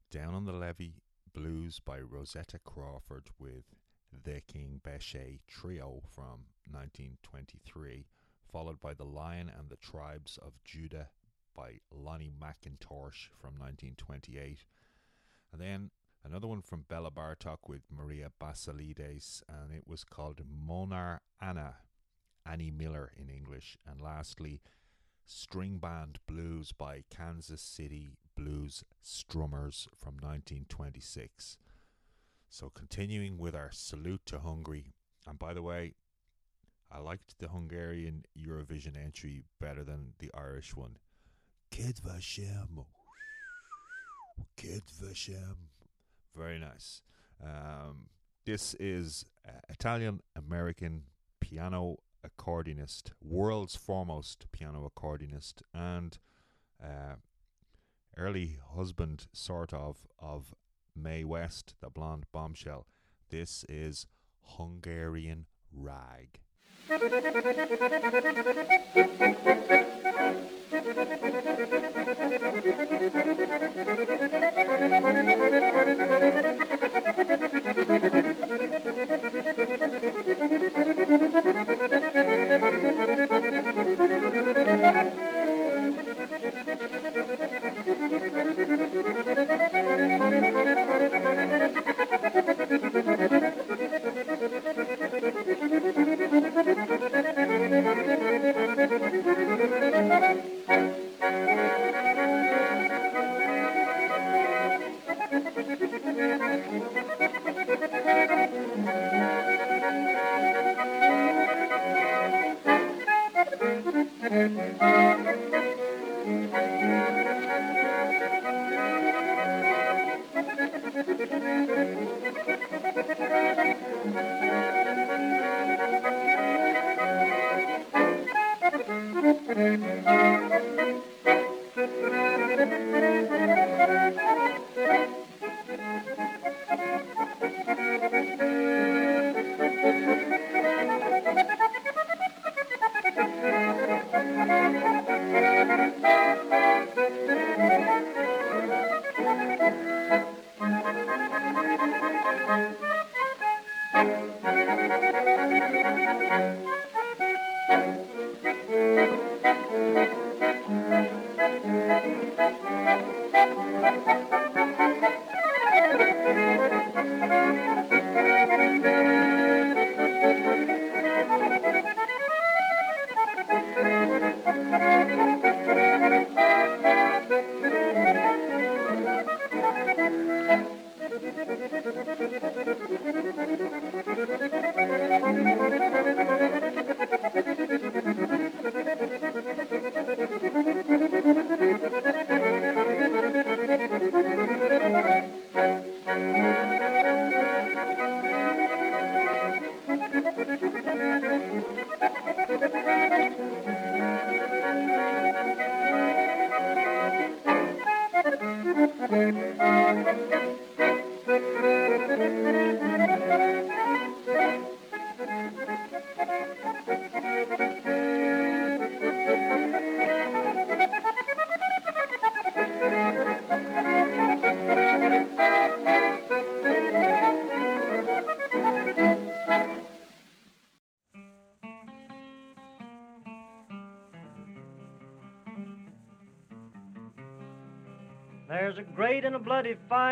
Down on the Levee Blues by Rosetta Crawford with the King Bechet Trio from 1923, followed by The Lion and the Tribes of Judah by Lonnie McIntorsh from 1928. And then Another one from Béla Bartók with Mária Basilides, and it was called Molnár Anna, Annie Miller in English. And lastly, String Band Blues by Kansas City Blues Strummers from 1926. So, continuing with our salute to Hungary. And by the way, I liked the Hungarian Eurovision entry better than the Irish one. Kedvesem. Kedvesem. Very nice. Um, this is uh, Italian American piano accordionist, world's foremost piano accordionist, and uh, early husband, sort of, of Mae West, the blonde bombshell. This is Hungarian Rag. There's a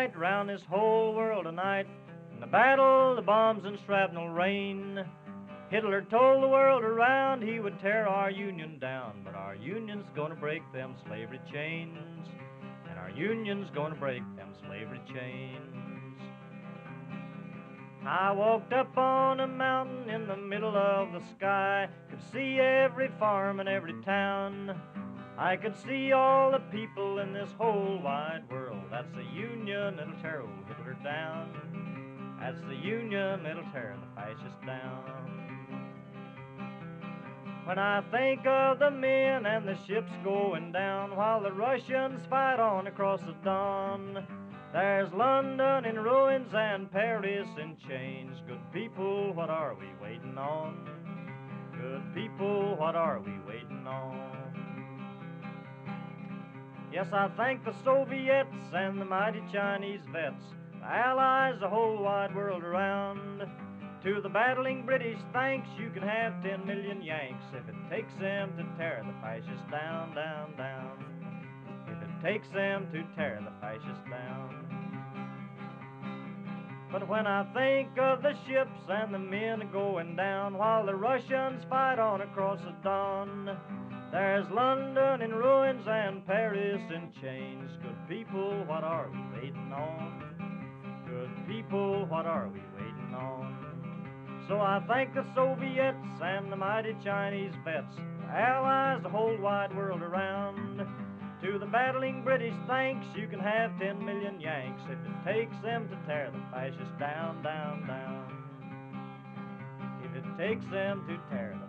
fight round this whole world tonight. In the battle, the bombs and shrapnel rain. Hitler told the world around he would tear our union down, but our union's gonna break them slavery chains. And our union's gonna break them slavery chains. I walked up on a mountain in the middle of the sky, could see every farm and every town. I could see all the people in this whole wide world. That's the Union that'll tear old Hitler down. That's the Union that'll tear the fascists down. When I think of the men and the ships going down while the Russians fight on across the Don, there's London in ruins and Paris in chains. Good people, what are we waiting on? Good people, what are we waiting on? Yes, I thank the Soviets and the mighty Chinese vets, the Allies, the whole wide world around. To the battling British, thanks, you can have 10 million Yanks if it takes them to tear the fascists down, down, down. If it takes them to tear the fascists down. But when I think of the ships and the men going down while the Russians fight on across the Don, there's London in ruins and Paris in chains. Good people, what are we waiting on? Good people, what are we waiting on? So I thank the Soviets and the mighty Chinese vets, the allies, the whole wide world around. To the battling British, thanks, you can have 10 million Yanks if it takes them to tear the fascists down, down, down. If it takes them to tear the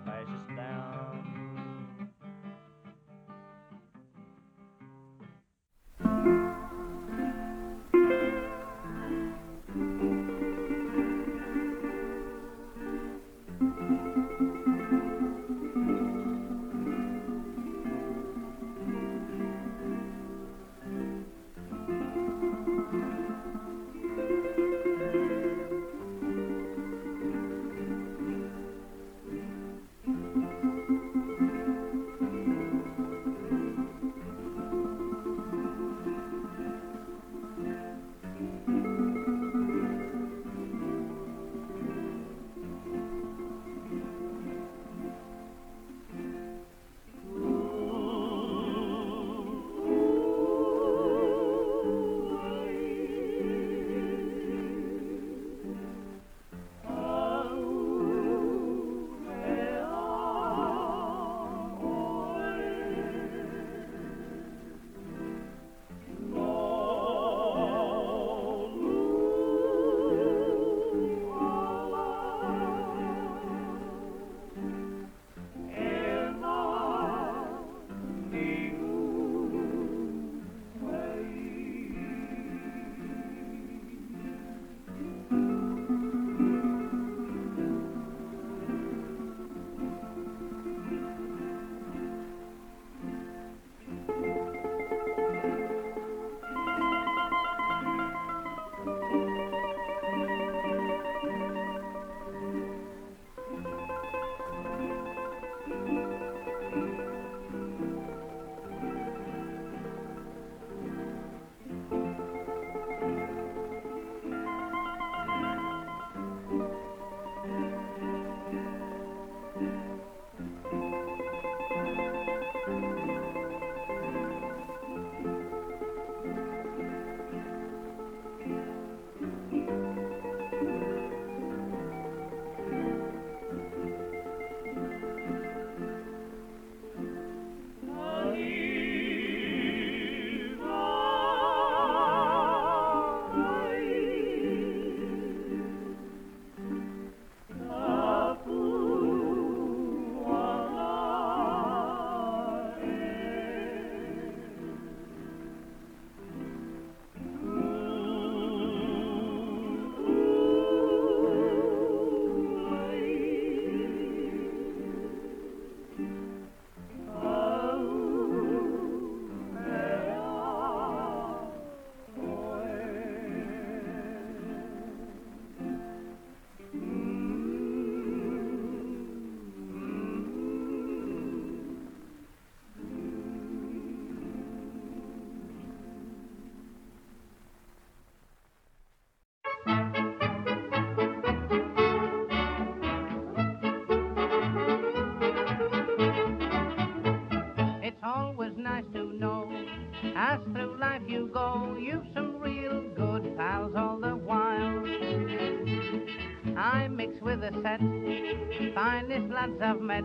lads I've met,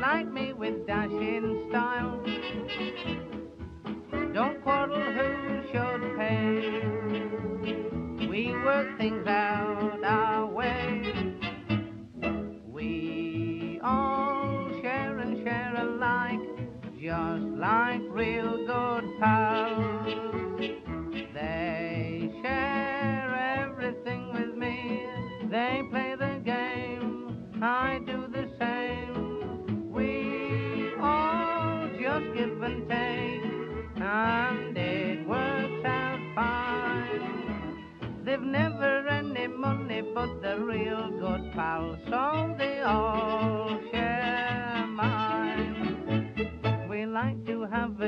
like me with dashing style. Don't quarrel who should pay, we work things out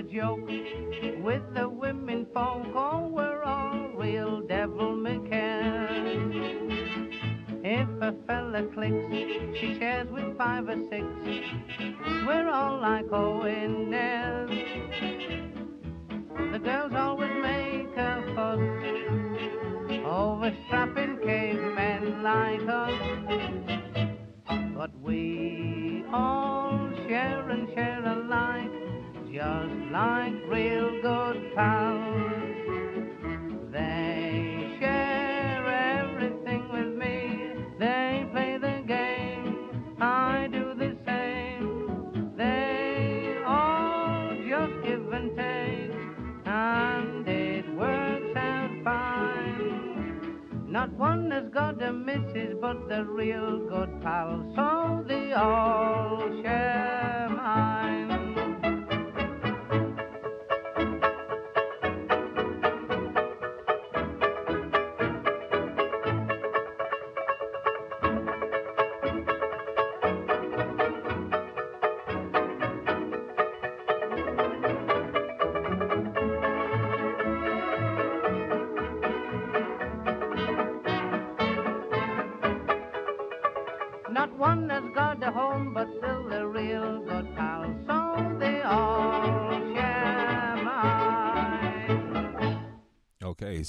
joke with the women folk, oh, we're all real devil McCann. If a fella clicks, she shares with five or six. We're all like Owen Nell. The girls always make a fuss over strapping cavemen like us. But we all share and share alike, just like real good pals. They share everything with me. They play the game. I do the same. They all just give and take, and it works out fine. Not one has got a missus, but the real good pals, so they all share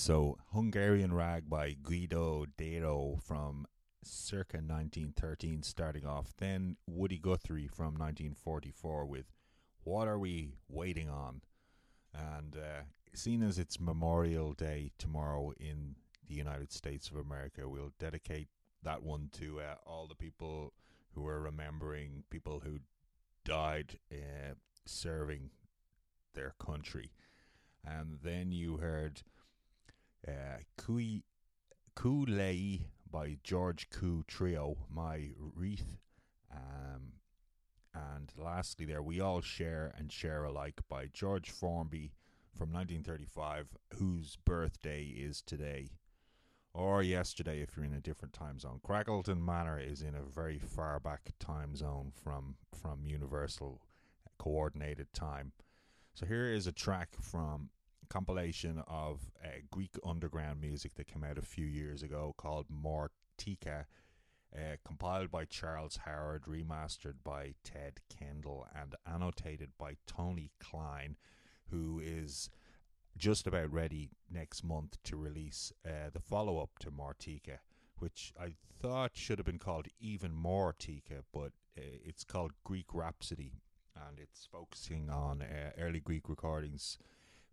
so Hungarian Rag by Guido Deiro from circa 1913 starting off. Then Woody Guthrie from 1944 with What Are We Waiting On? And uh, seeing as it's Memorial Day tomorrow in the United States of America, we'll dedicate that one to uh, all the people who are remembering people who died uh, serving their country. And then you heard uh, Kui Kulei by George Koo Trio, My Wreath. Um, and lastly, there, We All Share and Share Alike by George Formby from 1935, whose birthday is today. Or yesterday, if you're in a different time zone. Crackleton Manor is in a very far back time zone from, from Universal Coordinated Time. So here is a track from compilation of uh, Greek underground music that came out a few years ago called Mortika, uh, compiled by Charles Howard, remastered by Ted Kendall, and annotated by Tony Klein, who is just about ready next month to release uh, the follow up to Mortika, which I thought should have been called even more Tika, but uh, it's called Greek Rhapsody, and it's focusing on uh, early Greek recordings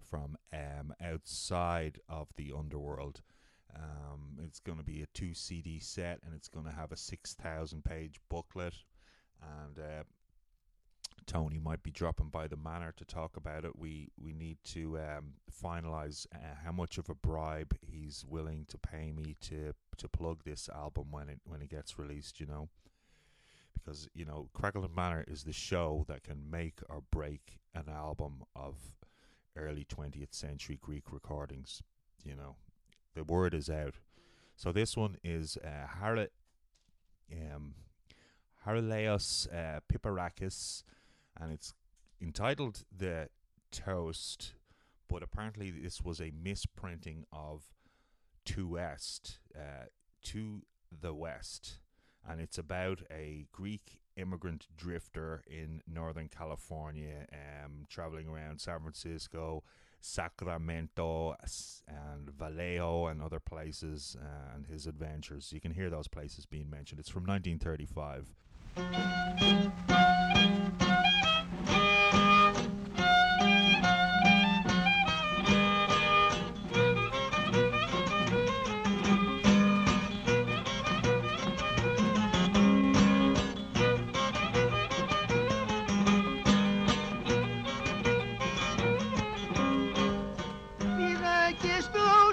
from um, outside of the underworld. Um, it's going to be a two CD set, and it's going to have a six thousand page booklet, and uh, Tony might be dropping by the manor to talk about it. We we need to um, finalize uh, how much of a bribe he's willing to pay me to to plug this album when it when it gets released. You know, because you know Crackleton Manor is the show that can make or break an album of early twentieth century Greek recordings. You know, the word is out. So this one is uh, Hara, um, uh, Piperakis and it's entitled The Toast, but apparently this was a misprinting of To West, uh, To the West, and it's about a Greek immigrant drifter in Northern California, um, traveling around San Francisco, Sacramento, and Vallejo, and other places, uh, and his adventures. You can hear those places being mentioned. It's from 1935.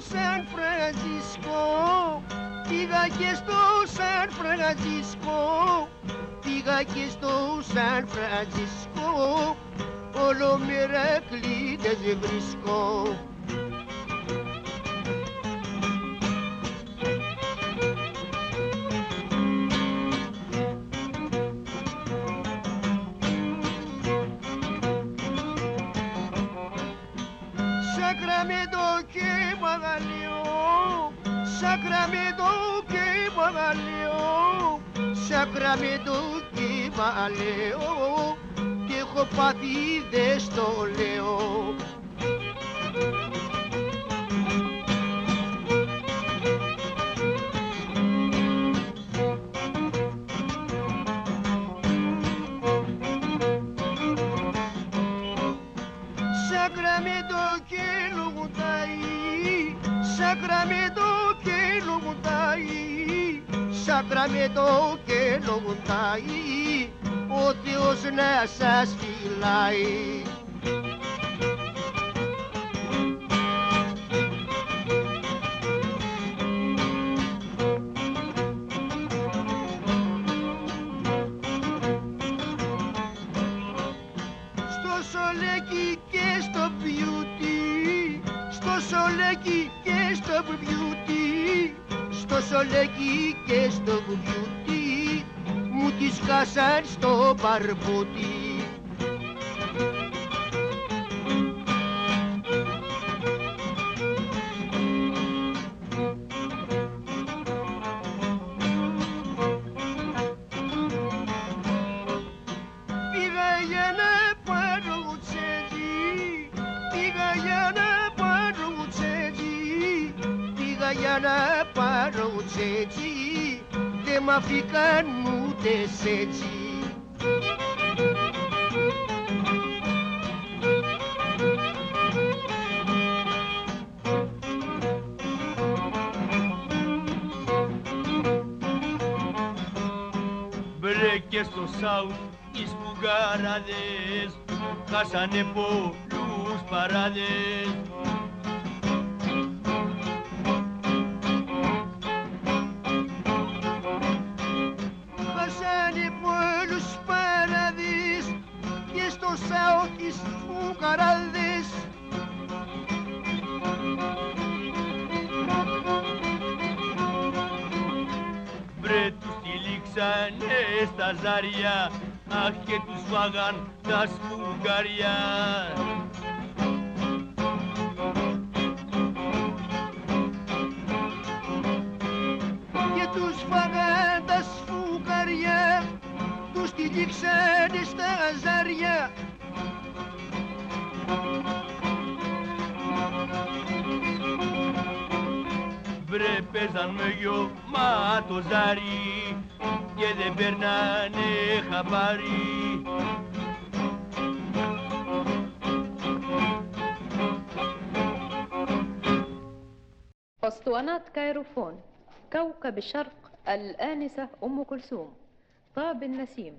Σαν Φρανσίσκο Πήγα και στο Σαν Φρανσίσκο Πήγα και στο Σαν Φρανσίσκο Όλο μερακλείδες βρίσκω Σακραμίτου κυμαλίου, Σακραμίτου κυμαλίου, τι έχω πάθει δε στο λέω. Sacramento que σακραμέ και λογουντάει σακραμέ το και λογουντάει ο Θεός να σας φυλάει. Και στο beauty Στο σολέκι και στο beauty Μου τις χάσαν στο μπαρμπούτι πάρω τσέτζι Δεν μ' αφήκαν ούτες σέτζι Μπρε και στο Σάουθ οι σπουγγαράδες χάσανε πολλούς παράδες φουκαράδες Μπρε τους τυλίξανε στα ζάρια Αχ και τους φάγαν τα σπουγγαριά Και τους φάγαν τα σφουγγαριά Τους τυλίξανε στα ζάρια Βρε παίζαν με γιο μα το ζάρι και δεν περνάνε χαμπάρι أسطوانات كايروفون كوكب الشرق الآنسة أم كلثوم طاب النسيم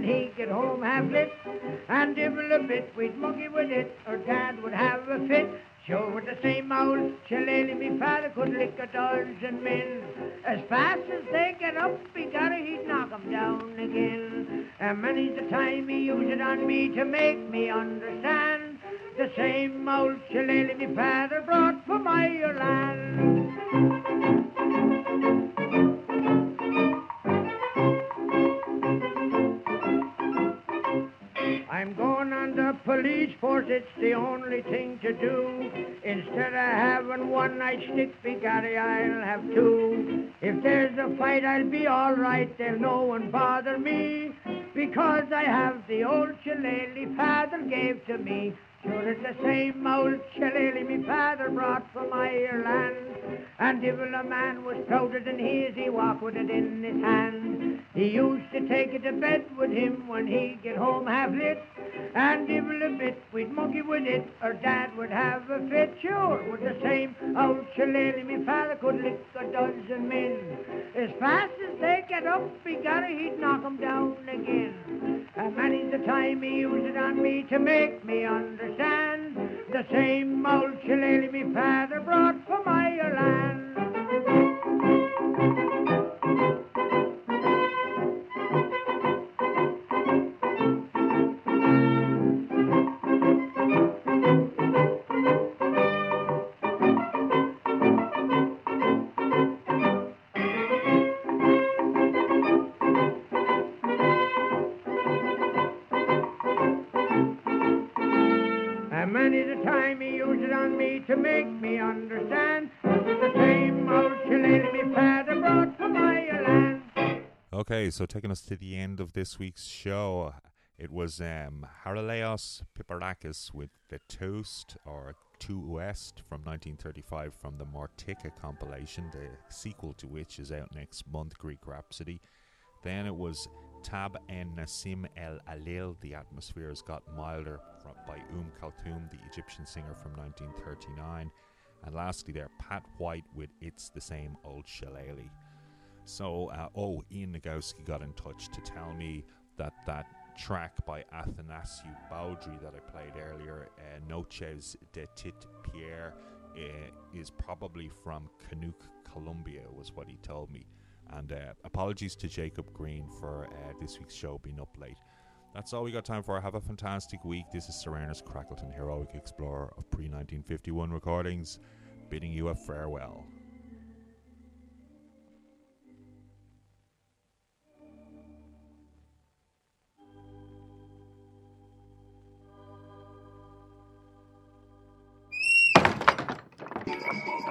When he get home half lit. And divil a bit we'd monkey with it, or dad would have a fit. Sure, with the same old shillelagh, me father could lick a dozen men. As fast as they get up, he got it, he'd knock 'em down again. And many's the time he used it on me to make me understand. The same old shillelagh me father brought from Ireland. Force, it's the only thing to do. Instead of having one night stick, Bigatti, I'll have two. If there's a fight, I'll be all right, there'll no one bother me. Because I have the old shillelagh father gave to me. Sure, it's the same old shillelagh me father brought from Ireland. And if a man was prouder than he as he walked with it in his hand. He used to take it to bed with him when he'd get home half lit. And divil a bit we'd monkey with it, or dad would have a fit. Sure, with the same old shillelagh me father could lick a dozen men. As fast as they get up, it, he'd knock 'em down again. And many's the time he used it on me to make me understand. The same old shillelagh me father brought from Ireland. So taking us to the end of this week's show, it was um, Charilaos Piperakis with The Toast, or Two West, from 1935 from the Mortika compilation, the sequel to which is out next month, Greek Rhapsody. Then it was Tab en Nassim el Alil, The Atmosphere Has Got Milder, from, by Um Kalthum, the Egyptian singer from 1939. And lastly, there, Pat White with It's the Same Old Shillelagh. So, uh, oh, Ian Nagoski got in touch to tell me that that track by Athanasiu Baudry that I played earlier, uh, Noches de Tit Pierre, uh, is probably from Canuck, Colombia, was what he told me. And uh, apologies to Jacob Green for uh, this week's show being up late. That's all we got time for. Have a fantastic week. This is Sir Ernest Crackleton, heroic explorer of pre 1951 recordings, bidding you a farewell. Yeah.